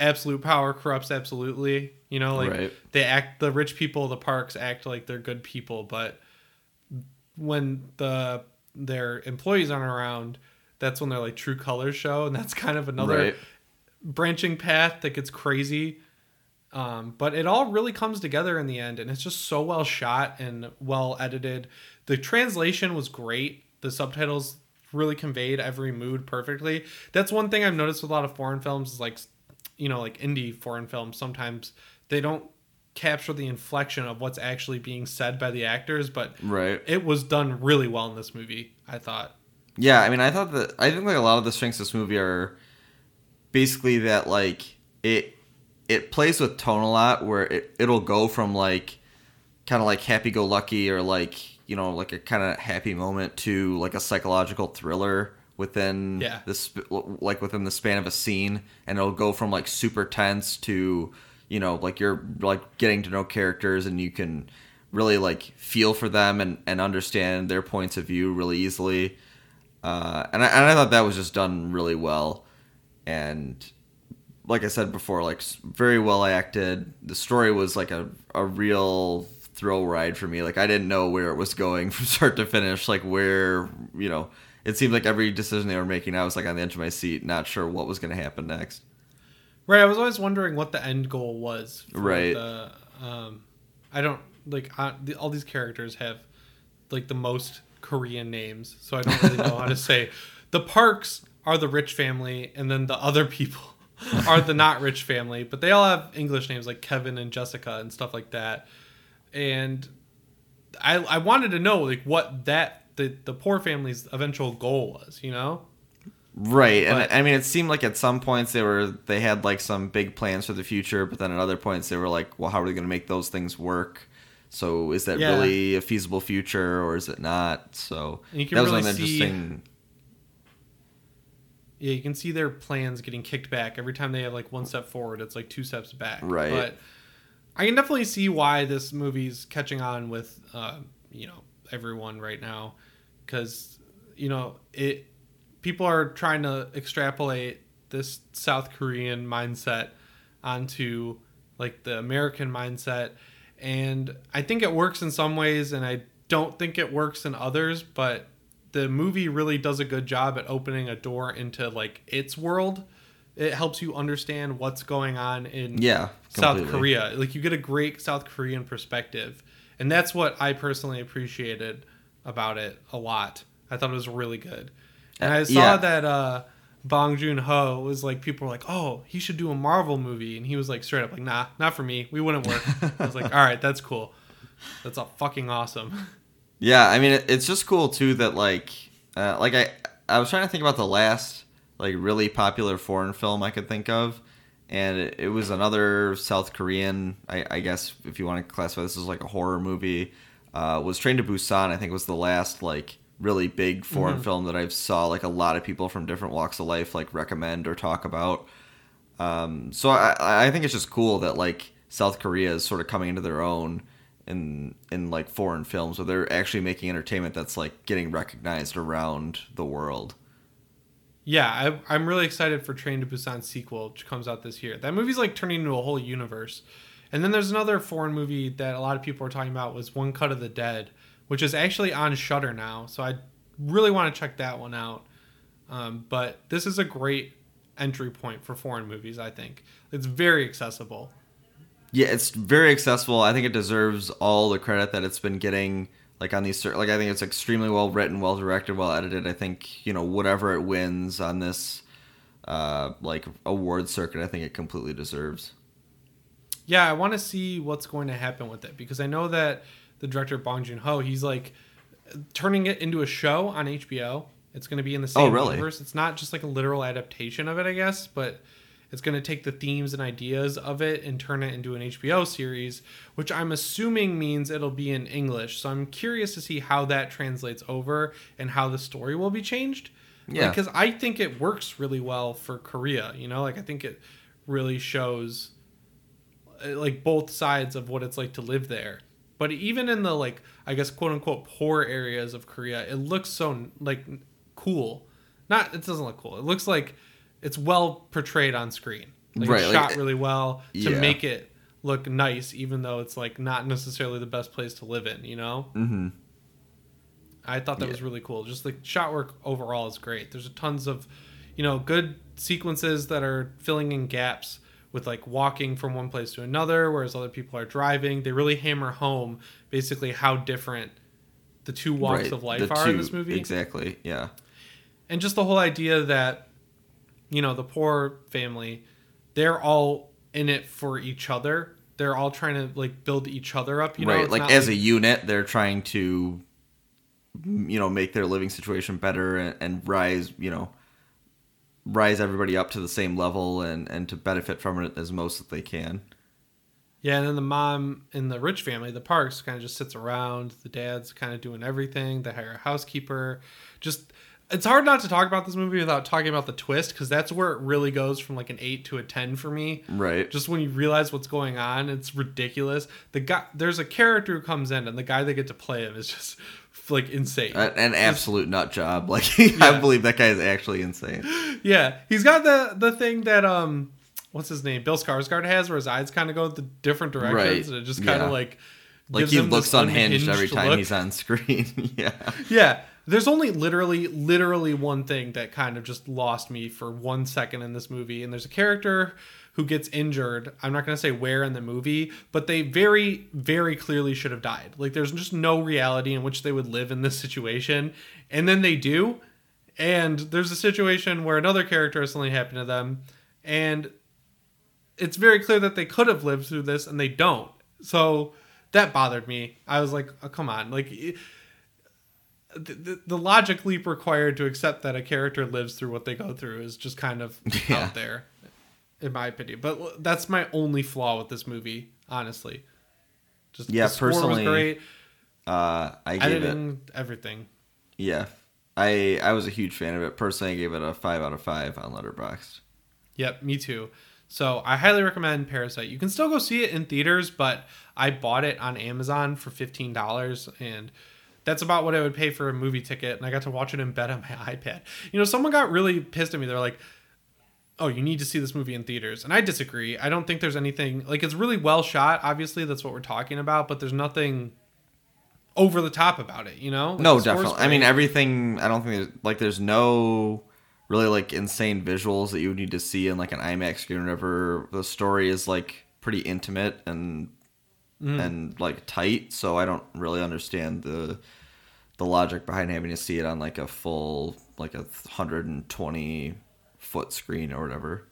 Speaker 1: absolute power corrupts absolutely. You know, like
Speaker 2: Right.
Speaker 1: they act the rich people, of the parks act like they're good people, but when the their employees aren't around, that's when their like true colors show, and that's kind of another
Speaker 2: Right.
Speaker 1: branching path that gets crazy. Um, but it all really comes together in the end, and it's just so well shot and well edited. The translation was great. The subtitles really conveyed every mood perfectly. That's one thing I've noticed with a lot of foreign films is like, you know, like indie foreign films. Sometimes they don't capture the inflection of what's actually being said by the actors, but
Speaker 2: Right.
Speaker 1: it was done really well in this movie. I thought.
Speaker 2: Yeah, I mean, I thought that I think like a lot of the strengths of this movie are basically that like it it plays with tone a lot, where it it'll go from like kind of like happy go lucky or like you know like a kind of happy moment to like a psychological thriller within
Speaker 1: Yeah.
Speaker 2: this like within the span of a scene, and it'll go from like super tense to you know like you're like getting to know characters and you can really like feel for them and, and understand their points of view really easily uh, and, I, and I thought that was just done really well and like i said before like very well acted the story was like a, a real thrill ride for me like i didn't know where it was going from start to finish like where you know it seemed like every decision they were making i was like on the edge of my seat not sure what was going to happen next
Speaker 1: Right, I was always wondering what the end goal was. for
Speaker 2: Right.
Speaker 1: The, um, I don't like uh, the, all these characters have like the most Korean names, so I don't really know how to say. The Parks are the rich family, and then the other people are the not rich family, but they all have English names like Kevin and Jessica and stuff like that. And I I wanted to know like what that the the poor family's eventual goal was, you know?
Speaker 2: Right, and I mean, it seemed like at some points they were they had like some big plans for the future, but then at other points they were like, "Well, how are we going to make those things work?" So, is that
Speaker 1: Yeah.
Speaker 2: really a feasible future, or is it not? So
Speaker 1: And you can
Speaker 2: that was
Speaker 1: really
Speaker 2: an
Speaker 1: see-
Speaker 2: interesting.
Speaker 1: Yeah, you can see their plans getting kicked back every time they have like one step forward. It's like two steps back.
Speaker 2: Right.
Speaker 1: But I can definitely see why this movie's catching on with uh, you know everyone right now, because you know it. People are trying to extrapolate this South Korean mindset onto like the American mindset, and I think it works in some ways, and I don't think it works in others. But the movie really does a good job at opening a door into like its world. It helps you understand what's going on in
Speaker 2: Yeah,
Speaker 1: South. Korea. Like you get a great South Korean perspective, and that's what I personally appreciated about it a lot. I thought it was really good, and I
Speaker 2: Uh,
Speaker 1: saw
Speaker 2: yeah.
Speaker 1: that uh, Bong Joon Ho was like people were like, "Oh, he should do a Marvel movie," and he was like straight up like, "Nah, not for me. We wouldn't work." I was like, "All right, that's cool. That's all fucking awesome."
Speaker 2: Yeah, I mean, it's just cool too that like, uh, like I, I was trying to think about the last like really popular foreign film I could think of, and it, it was another South Korean. I, I guess if you want to classify this as like a horror movie, uh, was Train to Busan. I think was the last like really big foreign film that I saw like a lot of people from different walks of life like recommend or talk about. Um, so I, I think it's just cool that like South Korea is sort of coming into their own in in like foreign films where they're actually making entertainment that's like getting recognized around the world.
Speaker 1: Yeah, I, I'm really excited for Train to Busan sequel, which comes out this year. That movie's like turning into a whole universe. And then there's another foreign movie that a lot of people are talking about was One Cut of the Dead, which is actually on Shudder now. So I really want to check that one out. Um, but this is a great entry point for foreign movies. I think it's very accessible.
Speaker 2: Yeah, it's very accessible. I think it deserves all the credit that it's been getting. Like on these, like I think it's extremely well written, well directed, well edited. I think you know whatever it wins on this, uh, like award circuit, I think it completely deserves.
Speaker 1: Yeah, I want to see what's going to happen with it because I know that the director Bong Joon Ho, he's like turning it into a show on HBO. It's going to be in the same
Speaker 2: Oh, really?
Speaker 1: universe. It's not just like a literal adaptation of it, I guess, but it's going to take the themes and ideas of it and turn it into an HBO series, which I'm assuming means it'll be in English. So I'm curious to see how that translates over and how the story will be changed.
Speaker 2: Yeah.
Speaker 1: Because I think it works really well for Korea, you know? Like I think it really shows uh, like both sides of what it's like to live there. But even in the like I guess quote unquote poor areas of Korea, it looks so like cool. Not it doesn't look cool. It looks like it's well portrayed on screen. Like
Speaker 2: Right,
Speaker 1: it's
Speaker 2: like-
Speaker 1: shot really well to
Speaker 2: Yeah.
Speaker 1: make it look nice, even though it's like not necessarily the best place to live in. You know.
Speaker 2: Mm-hmm.
Speaker 1: I thought that
Speaker 2: Yeah.
Speaker 1: was really cool. Just the shot work overall is great. There's tons of, you know, good sequences that are filling in gaps with like walking from one place to another, whereas other people are driving. They really hammer home basically how different the two walks of life are in this movie.
Speaker 2: Exactly. Yeah.
Speaker 1: And just the whole idea that, you know, the poor family, they're all in it for each other. They're all trying to like build each other up. You
Speaker 2: right.
Speaker 1: It's
Speaker 2: Like as a unit, they're trying to, you know, make their living situation better and, and rise, you know, rise everybody up to the same level and and to benefit from it as most that they can.
Speaker 1: Yeah, and then the mom in the rich family, the Parks, kind of just sits around. The dad's kind of doing everything. They hire a housekeeper. Just, it's hard not to talk about this movie without talking about the twist because that's where it really goes from like an eight to a ten for me.
Speaker 2: Right.
Speaker 1: Just when you realize what's going on, it's ridiculous. The guy, there's a character who comes in, and the guy they get to play him is just like insane.
Speaker 2: A- an absolute nut job. Like
Speaker 1: Yeah.
Speaker 2: I believe that guy is actually insane.
Speaker 1: Yeah, he's got the the thing that um, what's his name? Bill Skarsgård has, where his eyes kind of go the different directions,
Speaker 2: Right.
Speaker 1: and it just kind of
Speaker 2: Yeah.
Speaker 1: like
Speaker 2: Like he looks
Speaker 1: this
Speaker 2: unhinged every time
Speaker 1: look.
Speaker 2: he's on screen. yeah.
Speaker 1: Yeah, there's only literally literally one thing that kind of just lost me for one second in this movie, and there's a character who gets injured. I'm not going to say where in the movie, but they very very clearly should have died. Like there's just no reality in which they would live in this situation, and then they do. And there's a situation where another character has something happened to them, and it's very clear that they could have lived through this and they don't. So that bothered me. I was like, oh, come on. Like, it- the, the, logic leap required to accept that a character lives through what they go through is just kind of
Speaker 2: Yeah.
Speaker 1: out there, in my opinion. But that's my only flaw with this movie, honestly. Just
Speaker 2: Yeah,
Speaker 1: the score was
Speaker 2: personally,
Speaker 1: great,
Speaker 2: Uh, I gave it.
Speaker 1: everything.
Speaker 2: Yeah. I I was a huge fan of it. Personally, I gave it a five out of five on Letterboxd.
Speaker 1: Yep, me too. So I highly recommend Parasite. You can still go see it in theaters, but I bought it on Amazon for fifteen dollars, and that's about what I would pay for a movie ticket. And I got to watch it in bed on my iPad. You know, someone got really pissed at me. They're like, "Oh, you need to see this movie in theaters," and I disagree. I don't think there's anything like it's really well shot. Obviously, that's what we're talking about, but there's nothing over the top about it. You know? Like,
Speaker 2: no, definitely. I mean, everything. I don't think there's like there's no really like insane visuals that you would need to see in like an IMAX screen or whatever. The story is like pretty intimate and
Speaker 1: Mm.
Speaker 2: and like tight, so I don't really understand the the logic behind having to see it on like a full like a 120 foot screen or whatever.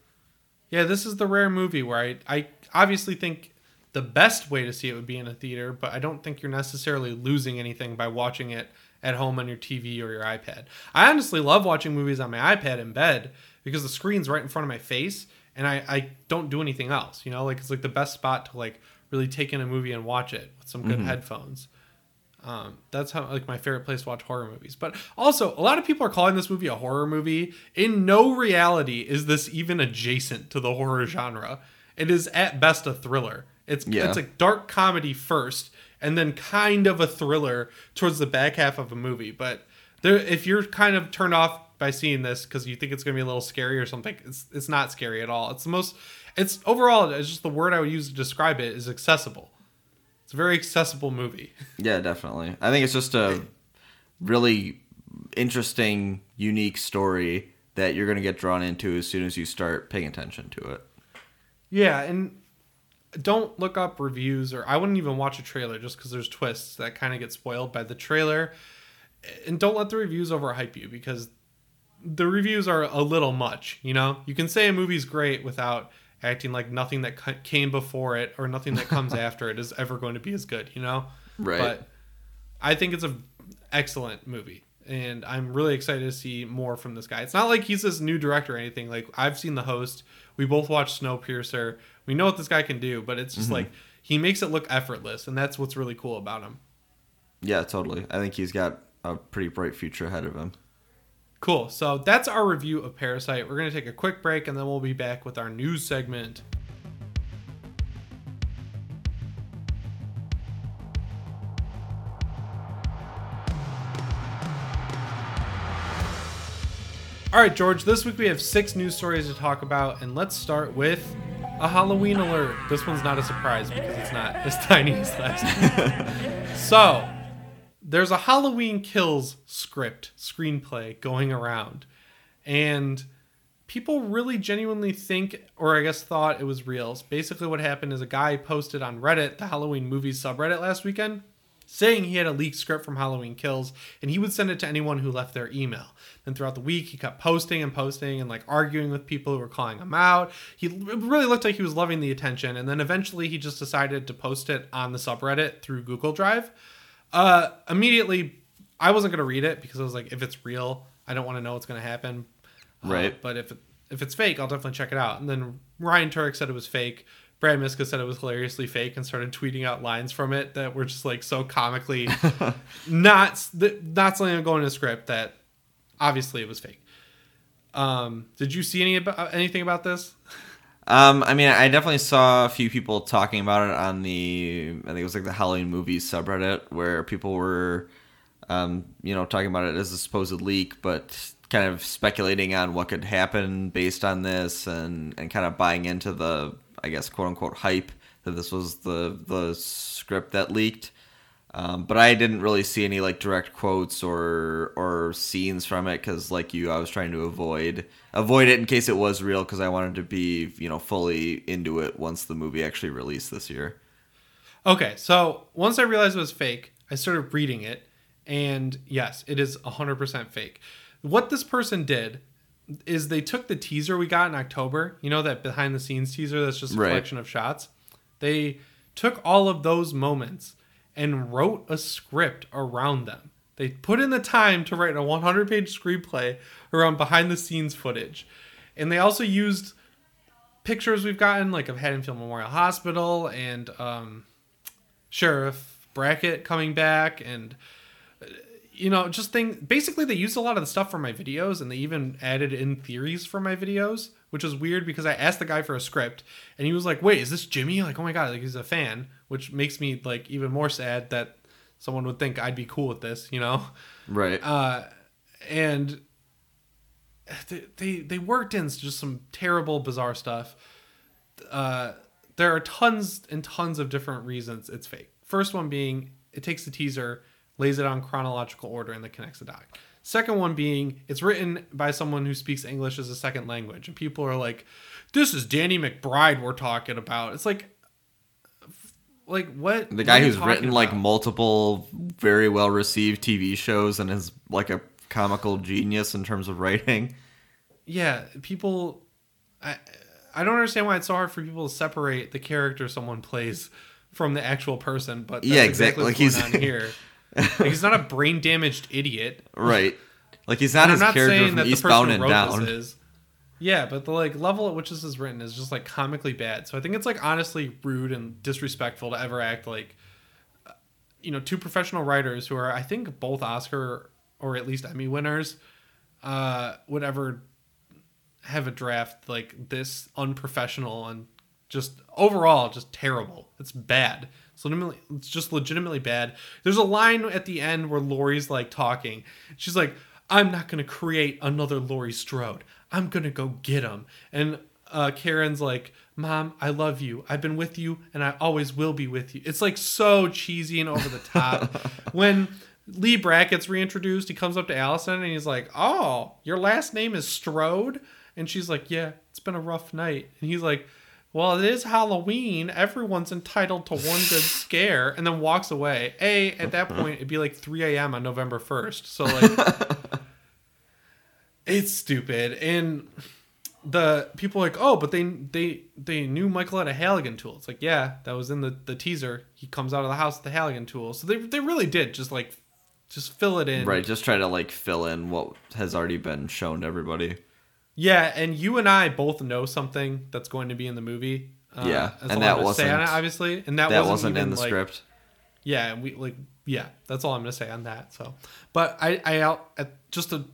Speaker 1: Yeah, this is the rare movie where I, I obviously think the best way to see it would be in a theater, but I don't think you're necessarily losing anything by watching it at home on your TV or your iPad. I honestly love watching movies on my iPad in bed because the screen's right in front of my face and I, I don't do anything else. You know, like it's like the best spot to like really take in a movie and watch it with some good mm-hmm. headphones. Um, that's how like my favorite place to watch horror movies. But also, a lot of people are calling this movie a horror movie. In no reality is this even adjacent to the horror genre. It is at best a thriller. It's
Speaker 2: Yeah.
Speaker 1: it's a dark comedy first, and then kind of a thriller towards the back half of a movie. But there, if you're kind of turned off by seeing this because you think it's going to be a little scary or something, it's it's not scary at all. It's the most. It's overall, it's just the word I would use to describe it is accessible. It's a very accessible movie.
Speaker 2: Yeah, definitely. I think it's just a really interesting, unique story that you're going to get drawn into as soon as you start paying attention to it.
Speaker 1: Yeah, and don't look up reviews or I wouldn't even watch a trailer just because there's twists that kind of get spoiled by the trailer. And don't let the reviews overhype you because the reviews are a little much. You know, you can say a movie's great without acting like nothing that came before it or nothing that comes after it is ever going to be as good. You know,
Speaker 2: Right.
Speaker 1: But I think it's a excellent movie. And I'm really excited to see more from this guy. It's not like he's this new director or anything. Like I've seen The Host. We both watched Snowpiercer. We know what this guy can do, but it's just mm-hmm. like he makes it look effortless, and that's what's really cool about him.
Speaker 2: Yeah, totally. I think he's got a pretty bright future ahead of him.
Speaker 1: Cool. So that's our review of Parasite. We're going to take a quick break and then we'll be back with our news segment. All right, George, this week we have six news stories to talk about, and let's start with a Halloween alert. This one's not a surprise because it's not as tiny as last. so, there's a Halloween Kills script, screenplay going around, and people really genuinely think, or I guess thought it was real. Basically, what happened is a guy posted on Reddit, the Halloween movies subreddit last weekend, saying he had a leaked script from Halloween Kills and he would send it to anyone who left their email. Then throughout the week, he kept posting and posting and like arguing with people who were calling him out. He really looked like he was loving the attention. And then eventually he just decided to post it on the subreddit through Google Drive. Uh, immediately, I wasn't going to read it because I was like, if it's real, I don't want to know what's going to happen. Uh,
Speaker 2: Right.
Speaker 1: but if it, if it's fake, I'll definitely check it out. And then Ryan Turek said it was fake. Brad Miska said it was hilariously fake and started tweeting out lines from it that were just like so comically not not something going in script that obviously it was fake. Um, did you see any about anything about this?
Speaker 2: Um, I mean, I definitely saw a few people talking about it on the, I think it was like the Halloween movies subreddit, where people were, um, you know, talking about it as a supposed leak, but kind of speculating on what could happen based on this, and and kind of buying into the, I guess, quote unquote hype that this was the the script that leaked. Um, but I didn't really see any like direct quotes or or scenes from it because, like you, I was trying to avoid avoid it in case it was real because I wanted to be you know fully into it once the movie actually released this year.
Speaker 1: Okay, so once I realized it was fake, I started reading it, and yes, it is 100% fake. What this person did is they took the teaser we got in October, you know, that behind the scenes teaser that's just a
Speaker 2: Right.
Speaker 1: collection of shots. They took all of those moments and wrote a script around them. They put in the time to write a 100 page screenplay around behind the scenes footage. And they also used pictures we've gotten, like of Haddonfield Memorial Hospital and um, Sheriff Brackett coming back, and uh, you know, just thing. Basically, they used a lot of the stuff from my videos, and they even added in theories for my videos, which was weird because I asked the guy for a script, and he was like, "Wait, is this Jimmy?" Like, oh my god, like he's a fan, which makes me like even more sad that someone would think I'd be cool with this, you know.
Speaker 2: Right.
Speaker 1: Uh, and they, they they worked in just some terrible, bizarre stuff. Uh, there are tons and tons of different reasons it's fake. First one being it takes the teaser, lays it on chronological order, and then connects the dot. Second one being it's written by someone who speaks English as a second language, and people are like, "This is Danny McBride we're talking about." It's like, like what?
Speaker 2: the guy who's written like multiple very well received TV shows and is like a comical genius in terms of writing.
Speaker 1: yeah people i i don't understand why it's so hard for people to separate the character someone plays from the actual person but that's
Speaker 2: Yeah, exactly.
Speaker 1: exactly what's
Speaker 2: Like,
Speaker 1: going
Speaker 2: he's-
Speaker 1: on here like, he's not a brain damaged idiot
Speaker 2: Right. Like he's not
Speaker 1: And
Speaker 2: his
Speaker 1: i'm not
Speaker 2: character
Speaker 1: saying
Speaker 2: from
Speaker 1: that the
Speaker 2: Eastbound
Speaker 1: person
Speaker 2: and
Speaker 1: who wrote
Speaker 2: Down.
Speaker 1: this is yeah but the like level at which this is written is just like comically bad so i think it's like honestly rude and disrespectful to ever act like uh, you know two professional writers who are i think both oscar or at least emmy winners uh would ever have a draft like this unprofessional and just overall just terrible. It's bad. It's legitimately it's just legitimately bad. There's a line at the end where Laurie's like talking. She's like, "I'm not gonna create another Laurie Strode. I'm gonna go get him." And uh, Karen's like, "Mom, I love you. I've been with you, and I always will be with you." It's like so cheesy and over the top. when Lee Brackett's reintroduced, he comes up to Allyson and he's like, "Oh, your last name is Strode." And she's like, Yeah, it's been a rough night. And he's like, Well, it is Halloween. Everyone's entitled to one good scare. And then walks away. A, at that point, it'd be like 3 a.m. on November 1st. So, like, it's stupid. And the people are like, Oh, but they they they knew Michael had a Halligan tool. It's like, Yeah, that was in the, the teaser. He comes out of the house with the Halligan tool. So they, they really did just like, just fill it in.
Speaker 2: Right, just try to like fill in what has already been shown to everybody.
Speaker 1: Yeah, and you and I both know something that's going to be in the movie. Uh,
Speaker 2: Yeah, and that
Speaker 1: I'm gonna say on it,
Speaker 2: wasn't-
Speaker 1: obviously, and that,
Speaker 2: That
Speaker 1: wasn't,
Speaker 2: wasn't, in the
Speaker 1: like-
Speaker 2: script.
Speaker 1: Yeah, and we like yeah, that's all I'm gonna say on that. So, but I I out just to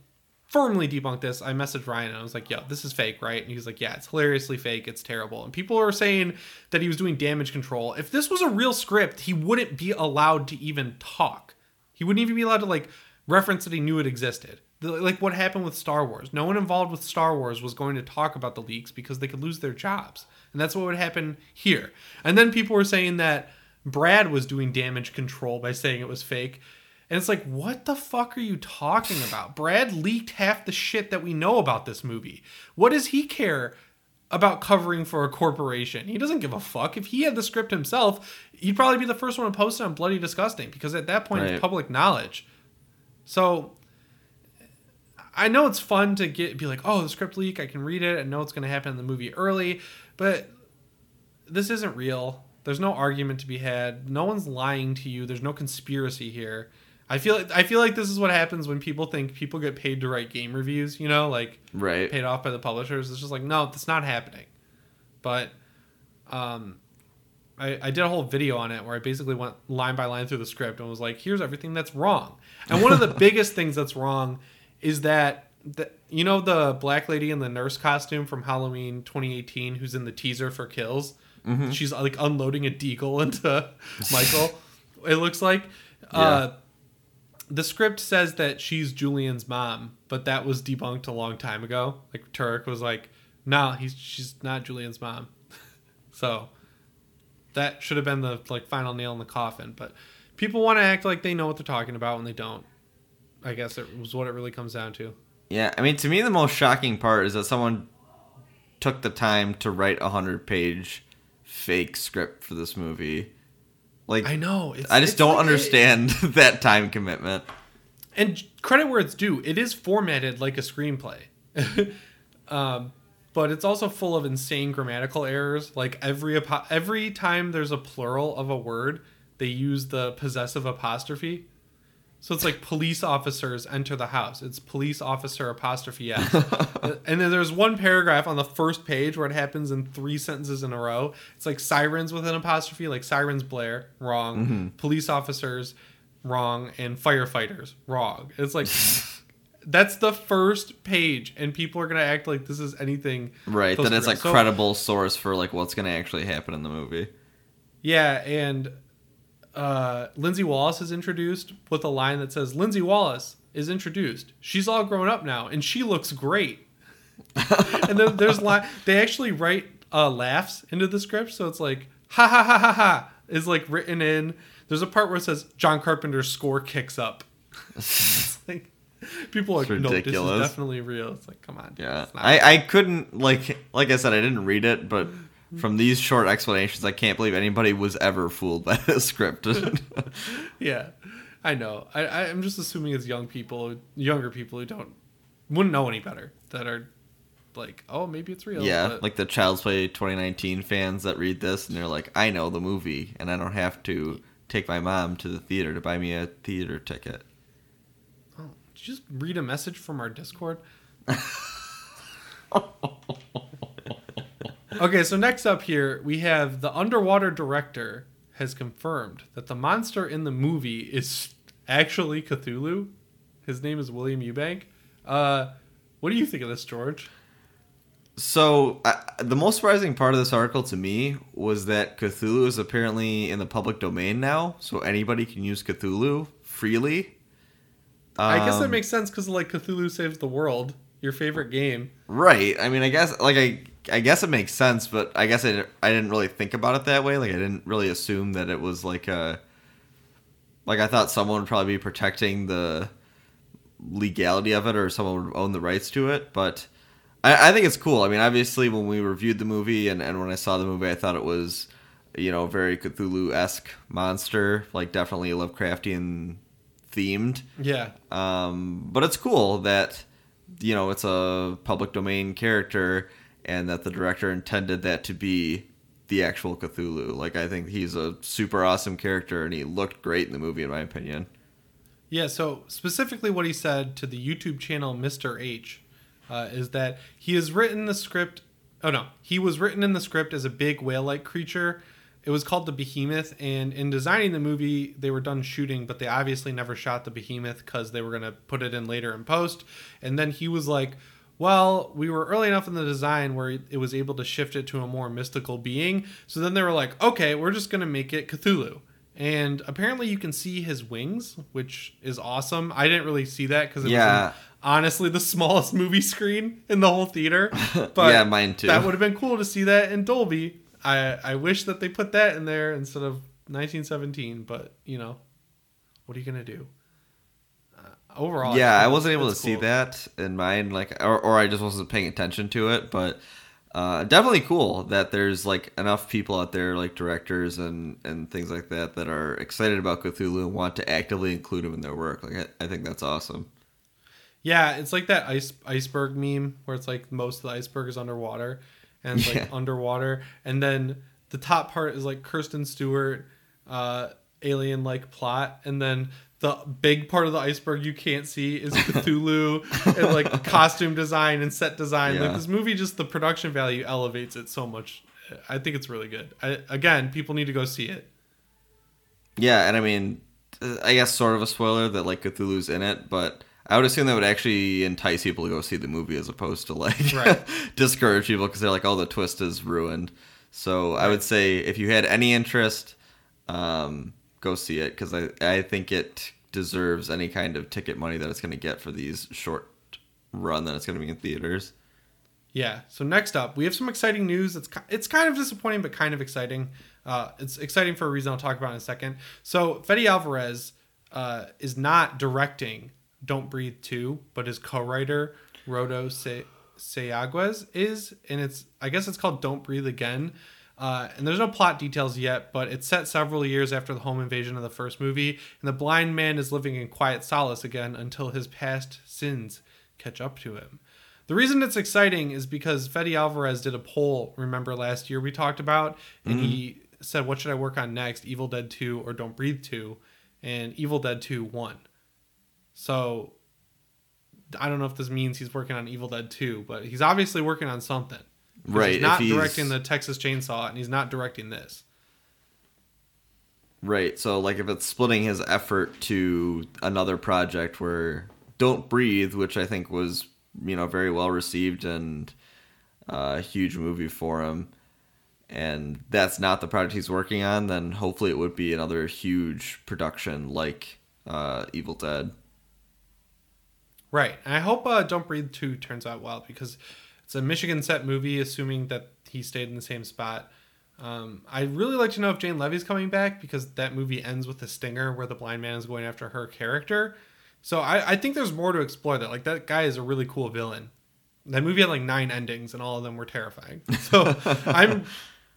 Speaker 1: firmly debunk this. I messaged Ryan and I was like, "Yo, this is fake, right?" And he's like, "Yeah, it's hilariously fake. It's terrible." And people are saying that he was doing damage control. If this was a real script, he wouldn't be allowed to even talk. He wouldn't even be allowed to like reference that he knew it existed. The- Like what happened with Star Wars. No one involved with Star Wars was going to talk about the leaks because they could lose their jobs. And that's what would happen here. And then people were saying that Brad was doing damage control by saying it was fake. And it's like, what the fuck are you talking about? Brad leaked half the shit that we know about this movie. What does he care about covering for a corporation? He doesn't give a fuck. If he had the script himself, he'd probably be the first one to post it on Bloody Disgusting because at that point
Speaker 2: Right.
Speaker 1: it's public knowledge. So I know it's fun to get be like, oh, the script leak, I can read it, I know it's going to happen in the movie early, but this isn't real. There's no argument to be had. No one's lying to you. There's no conspiracy here. I feel I feel like this is what happens when people think people get paid to write game reviews, you know, like
Speaker 2: Right.
Speaker 1: paid off by the publishers. It's just like, no, that's not happening. But um I, I did a whole video on it where I basically went line by line through the script and was like, here's everything that's wrong. And one of the biggest things that's wrong is that the, you know the black lady in the nurse costume from Halloween 2018 who's in the teaser for Kills? She's like unloading a deagle into Michael. it looks like. Uh, the script says that she's Julian's mom, but that was debunked a long time ago. Like Turek was like, "No, he's she's not Julian's mom." so that should have been the like final nail in the coffin. But people want to act like they know what they're talking about when they don't. I guess it was what it really comes down to.
Speaker 2: Yeah, I mean, to me, the most shocking part is that someone took the time to write a hundred page fake script for this movie. Like,
Speaker 1: I
Speaker 2: I,
Speaker 1: know. It's,
Speaker 2: just don't
Speaker 1: like a-
Speaker 2: understand that time commitment.
Speaker 1: and credit where it's due, it is formatted like a screenplay. um, but it's also full of insane grammatical errors. Like every every time there's a plural of a word, they use the possessive apostrophe. So it's like police officers enter the house. It's police officer apostrophe s. and then there's one paragraph on the first page where it happens in three sentences in a row. It's like sirens with an apostrophe, like sirens blare, wrong. Mm-hmm. Police officers, wrong, and firefighters, wrong. It's like that's the first page, and people are gonna act like this is anything.
Speaker 2: Right, that it's a.
Speaker 1: So-
Speaker 2: credible source for like what's going to actually happen in the movie.
Speaker 1: Yeah, and uh, Lindsay Wallace is introduced with a line that says, "Lindsay Wallace is introduced. She's all grown up now, and she looks great." and then there's line they actually write uh, laughs into the script, so it's like ha ha ha ha ha is like written in. There's a part where it says John Carpenter's score kicks up. like people are like,
Speaker 2: It's
Speaker 1: no, this is definitely real. It's like, come on,
Speaker 2: Yeah, I, I couldn't like like I said I didn't read it, but Mm-hmm. from these short explanations, I can't believe anybody was ever fooled by this script.
Speaker 1: yeah, I know. I, I I'm just assuming it's young people, younger people who don't wouldn't know any better that are like, oh, maybe it's real.
Speaker 2: yeah,
Speaker 1: but-
Speaker 2: like the Child's Play 2019 fans that read this and they're like, I know the movie, and I don't have to take my mom to the theater to buy me a theater ticket.
Speaker 1: oh, did you just read a message from our Discord? okay, so next up here we have the underwater director has confirmed that the monster in the movie is actually Cthulhu. His name is William Eubank. Uh, what do you think of this, George?
Speaker 2: So, uh, the most surprising part of this article to me was that Cthulhu is apparently in the public domain now, so anybody can use Cthulhu freely.
Speaker 1: I guess that
Speaker 2: Um,
Speaker 1: makes sense because like Cthulhu Saves the World, your favorite game.
Speaker 2: Right. I mean, I guess like I I guess it makes sense, but I guess I, I didn't really think about it that way. Like I didn't really assume that it was like a like I thought someone would probably be protecting the legality of it or someone would own the rights to it, but I, I think it's cool. I mean, obviously when we reviewed the movie and, and when I saw the movie I thought it was you know, very Cthulhu esque monster, like definitely Lovecraftian themed.
Speaker 1: Yeah,
Speaker 2: Um, but it's cool that you know it's a public domain character and that the director intended that to be the actual Cthulhu. Like I think he's a super awesome character and he looked great in the movie in my opinion.
Speaker 1: yeah. So specifically, what he said to the YouTube channel Mr. H uh, is that he has written the script. Oh no, he was written in the script as a big whale-like creature, It was called the Behemoth, and in designing the movie, they were done shooting, but they obviously never shot the Behemoth because they were gonna put it in later in post. And then he was like, "Well, we were early enough in the design where it was able to shift it to a more mystical being." So then they were like, "Okay, we're just gonna make it Cthulhu." And apparently, you can see his wings, which is awesome. I didn't really see that because it
Speaker 2: Yeah.
Speaker 1: was honestly the smallest movie screen in the whole theater. But
Speaker 2: Yeah, mine too.
Speaker 1: That would have been cool to see that in Dolby. I I wish that they put that in there instead of 1917. But you know, what are you gonna do? Overall,
Speaker 2: yeah, I wasn't able to see that in mine, like, or, or I just wasn't paying attention to it. But uh, definitely cool that there's like enough people out there, like directors and and things like that, that are excited about Cthulhu and want to actively include him in their work. Like, I, I think that's awesome.
Speaker 1: Yeah, it's like that ice iceberg meme where it's like most of the iceberg is underwater and it's like underwater and then the top part is like Kristen Stewart uh alien like plot and then the big part of the iceberg you can't see is Cthulhu and like costume design and set design. Like this movie just the production value elevates it so much. I think it's really good. I, again, people need to go see it.
Speaker 2: Yeah, and I mean, I guess sort of a spoiler that like Cthulhu's in it, but I would assume that would actually entice people to go see the movie as opposed to like
Speaker 1: Right.
Speaker 2: discourage people because they're like, oh, the twist is ruined. So I would say if you had any interest, um, go see it because I I think it deserves any kind of ticket money that it's going to get for these short run that it's going to be in theaters.
Speaker 1: Yeah. So next up, we have some exciting news. It's it's kind of disappointing, but kind of exciting. Uh, it's exciting for a reason I'll talk about in a second. So Fede Alvarez uh, is not directing Don't Breathe 2, but his co-writer Rodo Se- Sayagues is, and it's I guess it's called Don't Breathe Again. Uh, and there's no plot details yet, but it's set several years after the home invasion of the first movie, and the blind man is living in quiet solace again until his past sins catch up to him. The reason it's exciting is because Fede Alvarez did a poll, remember last year we talked about, and he said, What should I work on next, Evil Dead 2 or Don't Breathe 2? And Evil Dead 2 won. So I don't know if this means he's working on Evil Dead 2, but he's obviously working on something.
Speaker 2: Right,
Speaker 1: He's not
Speaker 2: he's-
Speaker 1: directing the Texas Chainsaw, and he's not directing this.
Speaker 2: Right. So like if it's splitting his effort to another project where Don't Breathe, which I think was, you know, very well received and uh, a huge movie for him, and that's not the project he's working on, then hopefully it would be another huge production like uh, Evil Dead.
Speaker 1: Right. And I hope uh, Don't Breathe 2 turns out well because it's a Michigan set movie, assuming that he stayed in the same spot. Um, I'd really like to know if Jane Levy's coming back because that movie ends with a stinger where the blind man is going after her character. So I, I think there's more to explore that. Like, that guy is a really cool villain. That movie had like nine endings and all of them were terrifying. So I'm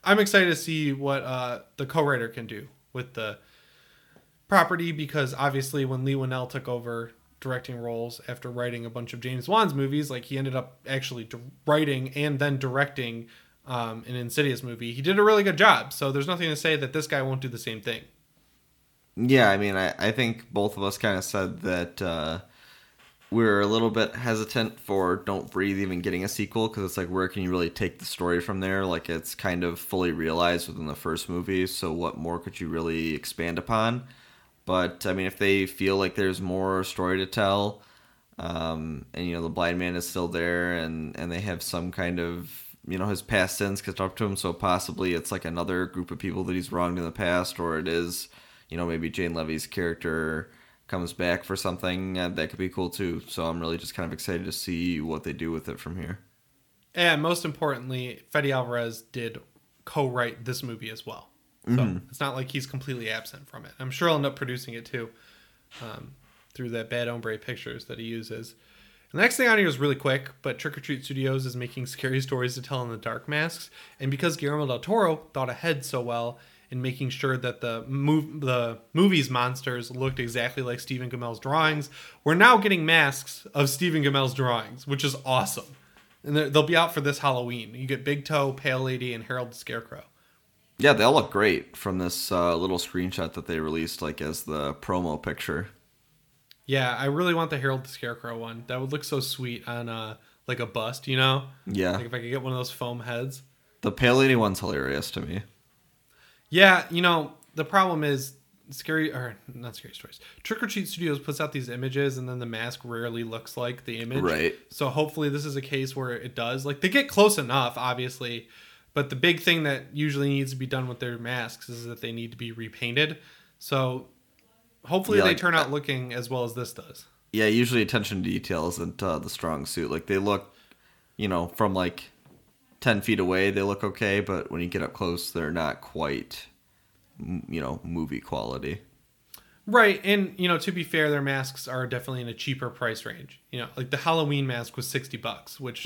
Speaker 1: I'm excited to see what uh, the co-writer can do with the property because obviously when Leigh Whannell took over directing roles after writing a bunch of James Wan's movies, like he ended up actually di- writing and then directing um, an Insidious movie. He did a really good job, so there's nothing to say that this guy won't do the same thing.
Speaker 2: Yeah, I mean, I, I think both of us kind of said that uh, we are a little bit hesitant for Don't Breathe even getting a sequel because it's like, where can you really take the story from there? Like, it's kind of fully realized within the first movie, so what more could you really expand upon? But, I mean, if they feel like there's more story to tell, um, and, you know, the blind man is still there, and, and they have some kind of you know his past sins catch up to him so possibly it's like another group of people that he's wronged in the past or it is you know maybe jane levy's character comes back for something uh, that could be cool too so i'm really just kind of excited to see what they do with it from here
Speaker 1: And most importantly, Fede Alvarez did co-write this movie as well. So it's not like he's completely absent from it. I'm sure I'll end up producing it too, um, through that Bad Hombre Pictures that he uses. The next thing on here is really quick, but Trick or Treat Studios is making scary stories to tell in the dark masks, and because Guillermo del Toro thought ahead so well in making sure that the mov- the movie's monsters looked exactly like Stephen Gammell's drawings, we're now getting masks of Stephen Gammell's drawings, which is awesome. And they'll be out for this Halloween. You get Big Toe, Pale Lady, and Harold the Scarecrow.
Speaker 2: Yeah they all look great from this uh, little screenshot that they released like as the promo picture
Speaker 1: Yeah, I really want the Harold the Scarecrow one. That would look so sweet on uh like a bust, you know?
Speaker 2: yeah
Speaker 1: Like if I could get one of those foam heads.
Speaker 2: the pale lady one's hilarious to me
Speaker 1: Yeah, you know, the problem is scary or not scary stories. Trick or Treat Studios puts out these images and then the mask rarely looks like the image.
Speaker 2: Right.
Speaker 1: So hopefully this is a case where it does. Like they get close enough, obviously. But the big thing that usually needs to be done with their masks is that they need to be repainted. So hopefully
Speaker 2: Yeah,
Speaker 1: they
Speaker 2: like-
Speaker 1: turn out looking as well as this does.
Speaker 2: Yeah, usually attention to detail isn't uh, the strong suit. Like they look, you know, from like ten feet away, they look okay, but when you get up close, they're not quite, you know, movie quality.
Speaker 1: Right, and you know, to be fair, their masks are definitely in a cheaper price range. You know, like the Halloween mask was sixty bucks, which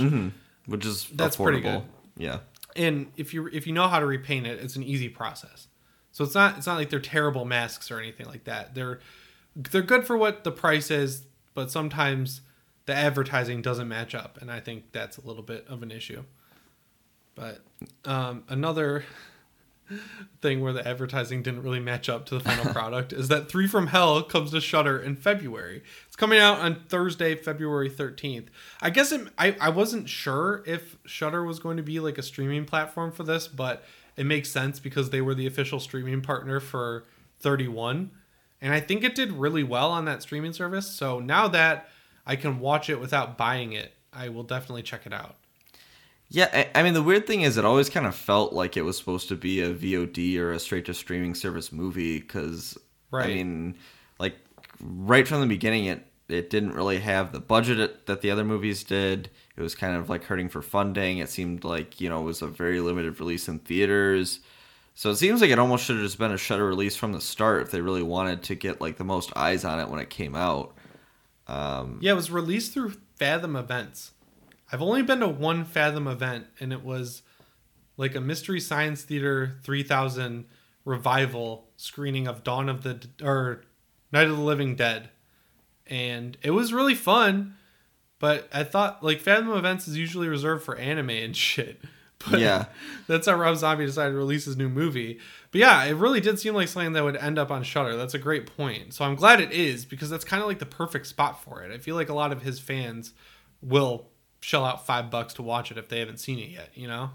Speaker 2: which is
Speaker 1: That's
Speaker 2: affordable.
Speaker 1: pretty good.
Speaker 2: Yeah,
Speaker 1: and if you if you know how to repaint it, it's an easy process. So it's not it's not like they're terrible masks or anything like that. They're they're good for what the price is, but sometimes the advertising doesn't match up, and I think that's a little bit of an issue. But um, another thing where the advertising didn't really match up to the final product is that Three from Hell comes to Shudder in February. It's coming out on Thursday, February 13th. I guess it, I, I wasn't sure if Shudder was going to be like a streaming platform for this, but it makes sense because they were the official streaming partner for 31. And I think it did really well on that streaming service. So now that I can watch it without buying it, I will definitely check it out.
Speaker 2: Yeah. I, mean, the weird thing is, it always kind of felt like it was supposed to be a VOD or a straight to streaming service movie because,
Speaker 1: Right.
Speaker 2: I mean, like right from the beginning, it it didn't really have the budget it- that the other movies did. It was kind of like hurting for funding. It seemed like you know it was a very limited release in theaters. So it seems like it almost should have just been a Shudder release from the start if they really wanted to get like the most eyes on it when it came out. Um,
Speaker 1: Yeah, it was released through Fathom Events. I've only been to one Fathom event, and it was like a Mystery Science Theater 3000 revival screening of Dawn of the or Night of the Living Dead, and it was really fun. But I thought like Fathom Events is usually reserved for anime and shit. But
Speaker 2: Yeah.
Speaker 1: that's how Rob Zombie decided to release his new movie. But yeah, it really did seem like something that would end up on Shudder. That's a great point. So I'm glad it is because that's kind of like the perfect spot for it. I feel like a lot of his fans will shell out five bucks to watch it if they haven't seen it yet. You know?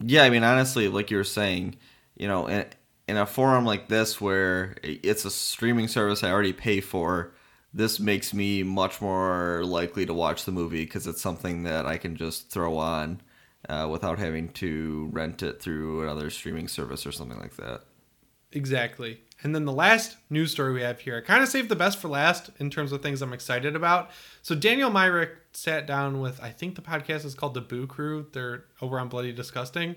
Speaker 2: Yeah, I mean, honestly, like you were saying, you know, in, in a forum like this where it's a streaming service I already pay for, this makes me much more likely to watch the movie because it's something that I can just throw on uh, without having to rent it through another streaming service or something like that.
Speaker 1: Exactly. And then the last news story we have here, I kind of saved the best for last in terms of things I'm excited about. So Daniel Myrick sat down with, I think the podcast is called The Boo Crew. They're over on Bloody Disgusting.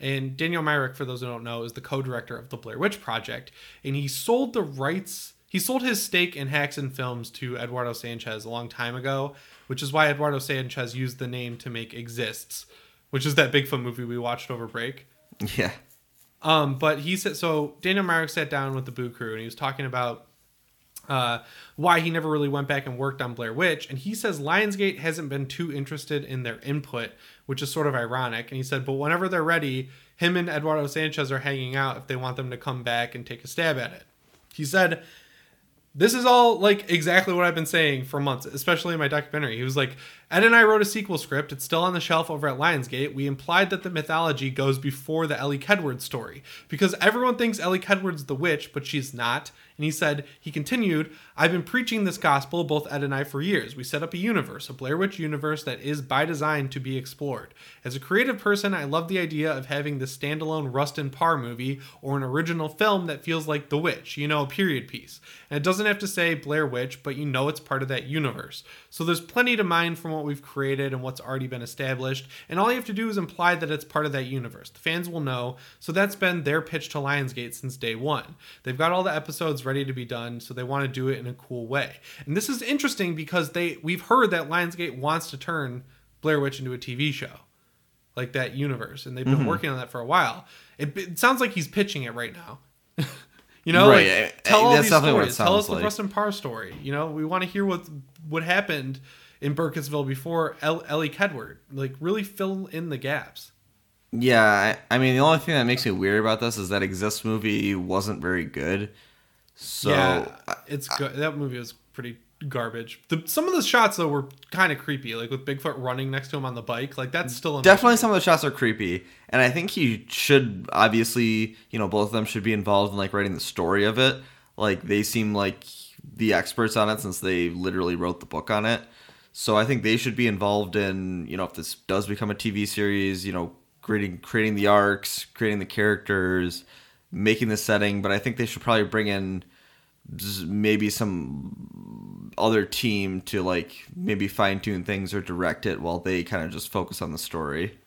Speaker 1: And Daniel Myrick, for those who don't know, is the co-director of the Blair Witch Project. And he sold the rights, he sold his stake in Haxan Films to Eduardo Sanchez a long time ago, which is why Eduardo Sanchez used the name to make Exists, which is that Bigfoot movie we watched over break.
Speaker 2: Yeah.
Speaker 1: Um, but he said so. Daniel Myrick sat down with the Boo Crew and he was talking about uh, why he never really went back and worked on Blair Witch. And he says Lionsgate hasn't been too interested in their input, which is sort of ironic. And he said, but whenever they're ready, him and Eduardo Sanchez are hanging out if they want them to come back and take a stab at it. He said, this is all like exactly what I've been saying for months, especially in my documentary. He was like, Ed and I wrote a sequel script. It's still on the shelf over at Lionsgate. We implied that the mythology goes before the Elly Kedward story because everyone thinks Elly Kedward's the witch, but she's not. And he said, he continued, I've been preaching this gospel, both Ed and I, for years. We set up a universe, a Blair Witch universe that is by design to be explored. As a creative person, I love the idea of having this standalone Rustin Parr movie or an original film that feels like The Witch, you know, a period piece. And it doesn't have to say Blair Witch, but you know it's part of that universe. So there's plenty to mine from what we've created and what's already been established. And all you have to do is imply that it's part of that universe. The fans will know. So that's been their pitch to Lionsgate since day one. They've got all the episodes ready to be done, so they want to do it in a cool way. And this is interesting because they we've heard that Lionsgate wants to turn Blair Witch into a TV show. Like that universe. And they've been mm-hmm. working on that for a while. It, it sounds like he's pitching it right now. you know,
Speaker 2: Right.
Speaker 1: like,
Speaker 2: I- I-
Speaker 1: tell all
Speaker 2: that's
Speaker 1: these
Speaker 2: definitely what it
Speaker 1: stories. Tell us
Speaker 2: sounds
Speaker 1: the
Speaker 2: like.
Speaker 1: Rustin Parr story. You know, we want to hear what what happened in Burkittsville before El- Elly Kedward. Like, really fill in the gaps.
Speaker 2: Yeah, I, I mean, the only thing that makes me weird about this is that Exist movie wasn't very good. So,
Speaker 1: yeah, it's good. That movie was pretty garbage. The, some of the shots though were kind of creepy, like with Bigfoot running next to him on the bike. Like that's still
Speaker 2: definitely some of the shots are creepy, and I think he should obviously, you know, both of them should be involved in like writing the story of it. Like they seem like the experts on it since they literally wrote the book on it. So I think they should be involved in, you know, if this does become a TV series, you know, creating creating the arcs, creating the characters, making the setting. But I think they should probably bring in maybe some other team to like maybe fine tune things or direct it while they kind of just focus on the story.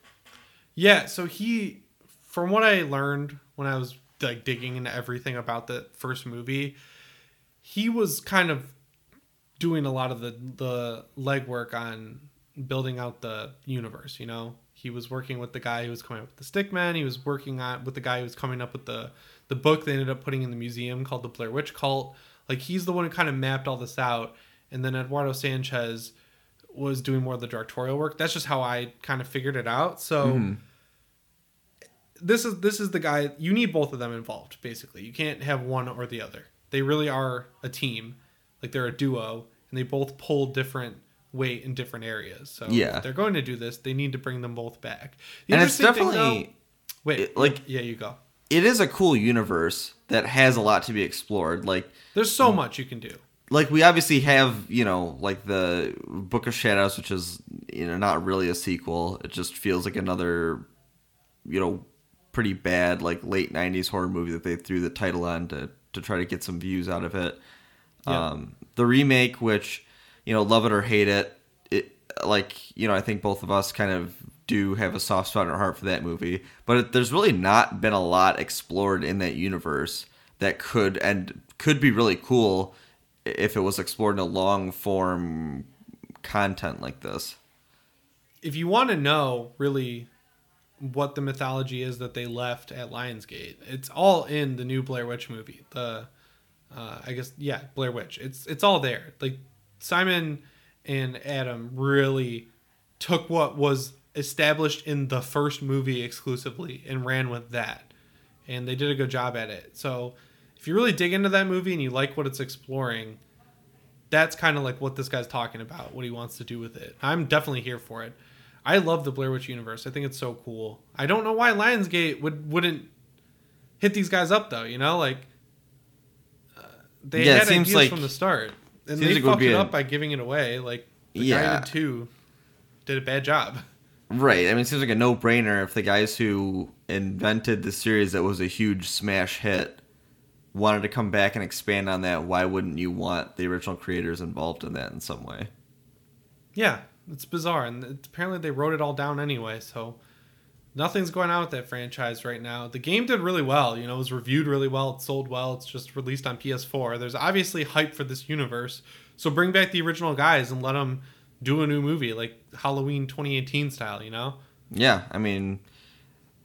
Speaker 1: Yeah, so he from what I learned when I was like digging into everything about the first movie, he was kind of doing a lot of the the legwork on building out the universe, you know. He was working with the guy who was coming up with the Stickman. He was working on with the guy who was coming up with the the book they ended up putting in the museum called the Blair Witch Cult. Like he's the one who kind of mapped all this out, and then Eduardo Sanchez was doing more of the directorial work. That's just how I kind of figured it out. So mm-hmm. this is this is the guy you need both of them involved. Basically, you can't have one or the other. They really are a team, like they're a duo, and they both pull different weight in different areas. So yeah, if they're going to do this, they need to bring them both back. The
Speaker 2: and it's definitely thing, though,
Speaker 1: wait, it, like yeah, you go
Speaker 2: it is a cool universe that has a lot to be explored. Like
Speaker 1: there's so much you can do.
Speaker 2: Like we obviously have, you know, like the Book of Shadows, which is you know not really a sequel. It just feels like another, you know, pretty bad like late '90s horror movie that they threw the title on to to try to get some views out of it. Yeah. Um, the remake, which you know, love it or hate it, it like you know, I think both of us kind of do have a soft spot in our heart for that movie, but there's really not been a lot explored in that universe that could and could be really cool if it was explored in a long form content like this.
Speaker 1: If you want to know really what the mythology is that they left at Lionsgate, it's all in the new Blair Witch movie. The uh, I guess yeah, Blair Witch. It's it's all there. Like Simon and Adam really took what was established in the first movie exclusively and ran with that. And they did a good job at it. So if you really dig into that movie and you like what it's exploring, that's kind of like what this guy's talking about, what he wants to do with it. I'm definitely here for it. I love the Blair Witch universe. I think it's so cool. I don't know why Lionsgate would wouldn't hit these guys up though. You know, like they yeah, had ideas like, from the start, and they like fucked it, it up by giving it away. Like the yeah. guy did too did a bad job.
Speaker 2: Right. I mean, it seems like a no brainer if the guys who invented the series that was a huge smash hit wanted to come back and expand on that. Why wouldn't you want the original creators involved in that in some way?
Speaker 1: Yeah, it's bizarre. And it's, apparently they wrote it all down anyway. So nothing's going on with that franchise right now. The game did really well. You know, it was reviewed really well. It sold well. It's just released on PS4. There's obviously hype for this universe. So bring back the original guys and let them do a new movie like Halloween 2018 style, you know?
Speaker 2: Yeah, I mean,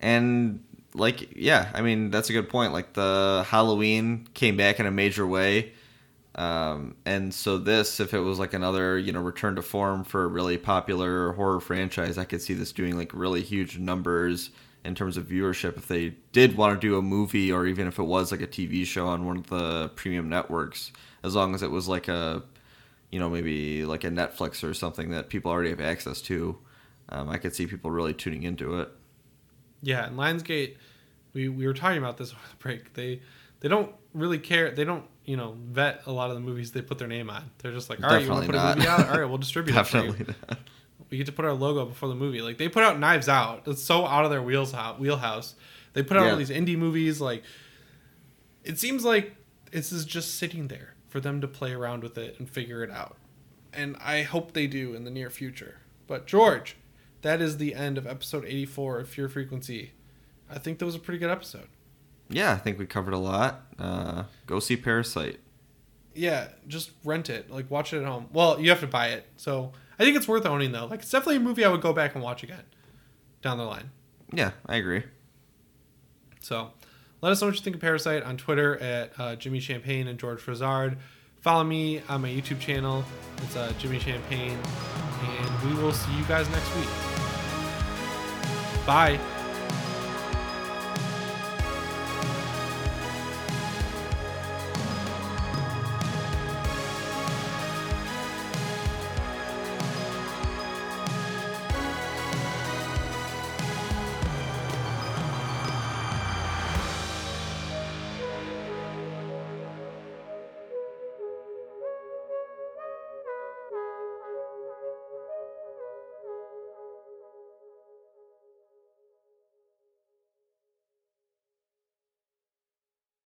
Speaker 2: and like, yeah, I mean, that's a good point. Like, the Halloween came back in a major way. Um, and so this, if it was like another, you know, return to form for a really popular horror franchise, I could see this doing like really huge numbers in terms of viewership if they did want to do a movie or even if it was like a TV show on one of the premium networks, as long as it was like a you know, maybe like a Netflix or something that people already have access to, um, I could see people really tuning into it.
Speaker 1: Yeah, and Lionsgate, we, we were talking about this over the break. They they don't really care. They don't you know vet a lot of the movies they put their name on. They're just like, all right, Definitely you want to put not. a movie out? All right, we'll distribute Definitely it for you. Not. We get to put our logo before the movie. Like they put out Knives Out. It's so out of their wheels wheelhouse. They put out yeah. all these indie movies. Like it seems like this is just sitting there for them to play around with it and figure it out. And I hope they do in the near future. But George, that is the end of episode 84 of Fear Frequency. I think that was a pretty good episode.
Speaker 2: Yeah, I think we covered a lot. Uh, go see Parasite.
Speaker 1: Yeah, just rent it. Like watch it at home. Well, you have to buy it. So I think it's worth owning though. Like it's definitely a movie I would go back and watch again down the line.
Speaker 2: Yeah, I agree.
Speaker 1: So let us know what you think of Parasite on Twitter at uh, Jimmy Champaign and George Frazard. Follow me on my YouTube channel. It's uh, Jimmy Champaign. And we will see you guys next week. Bye.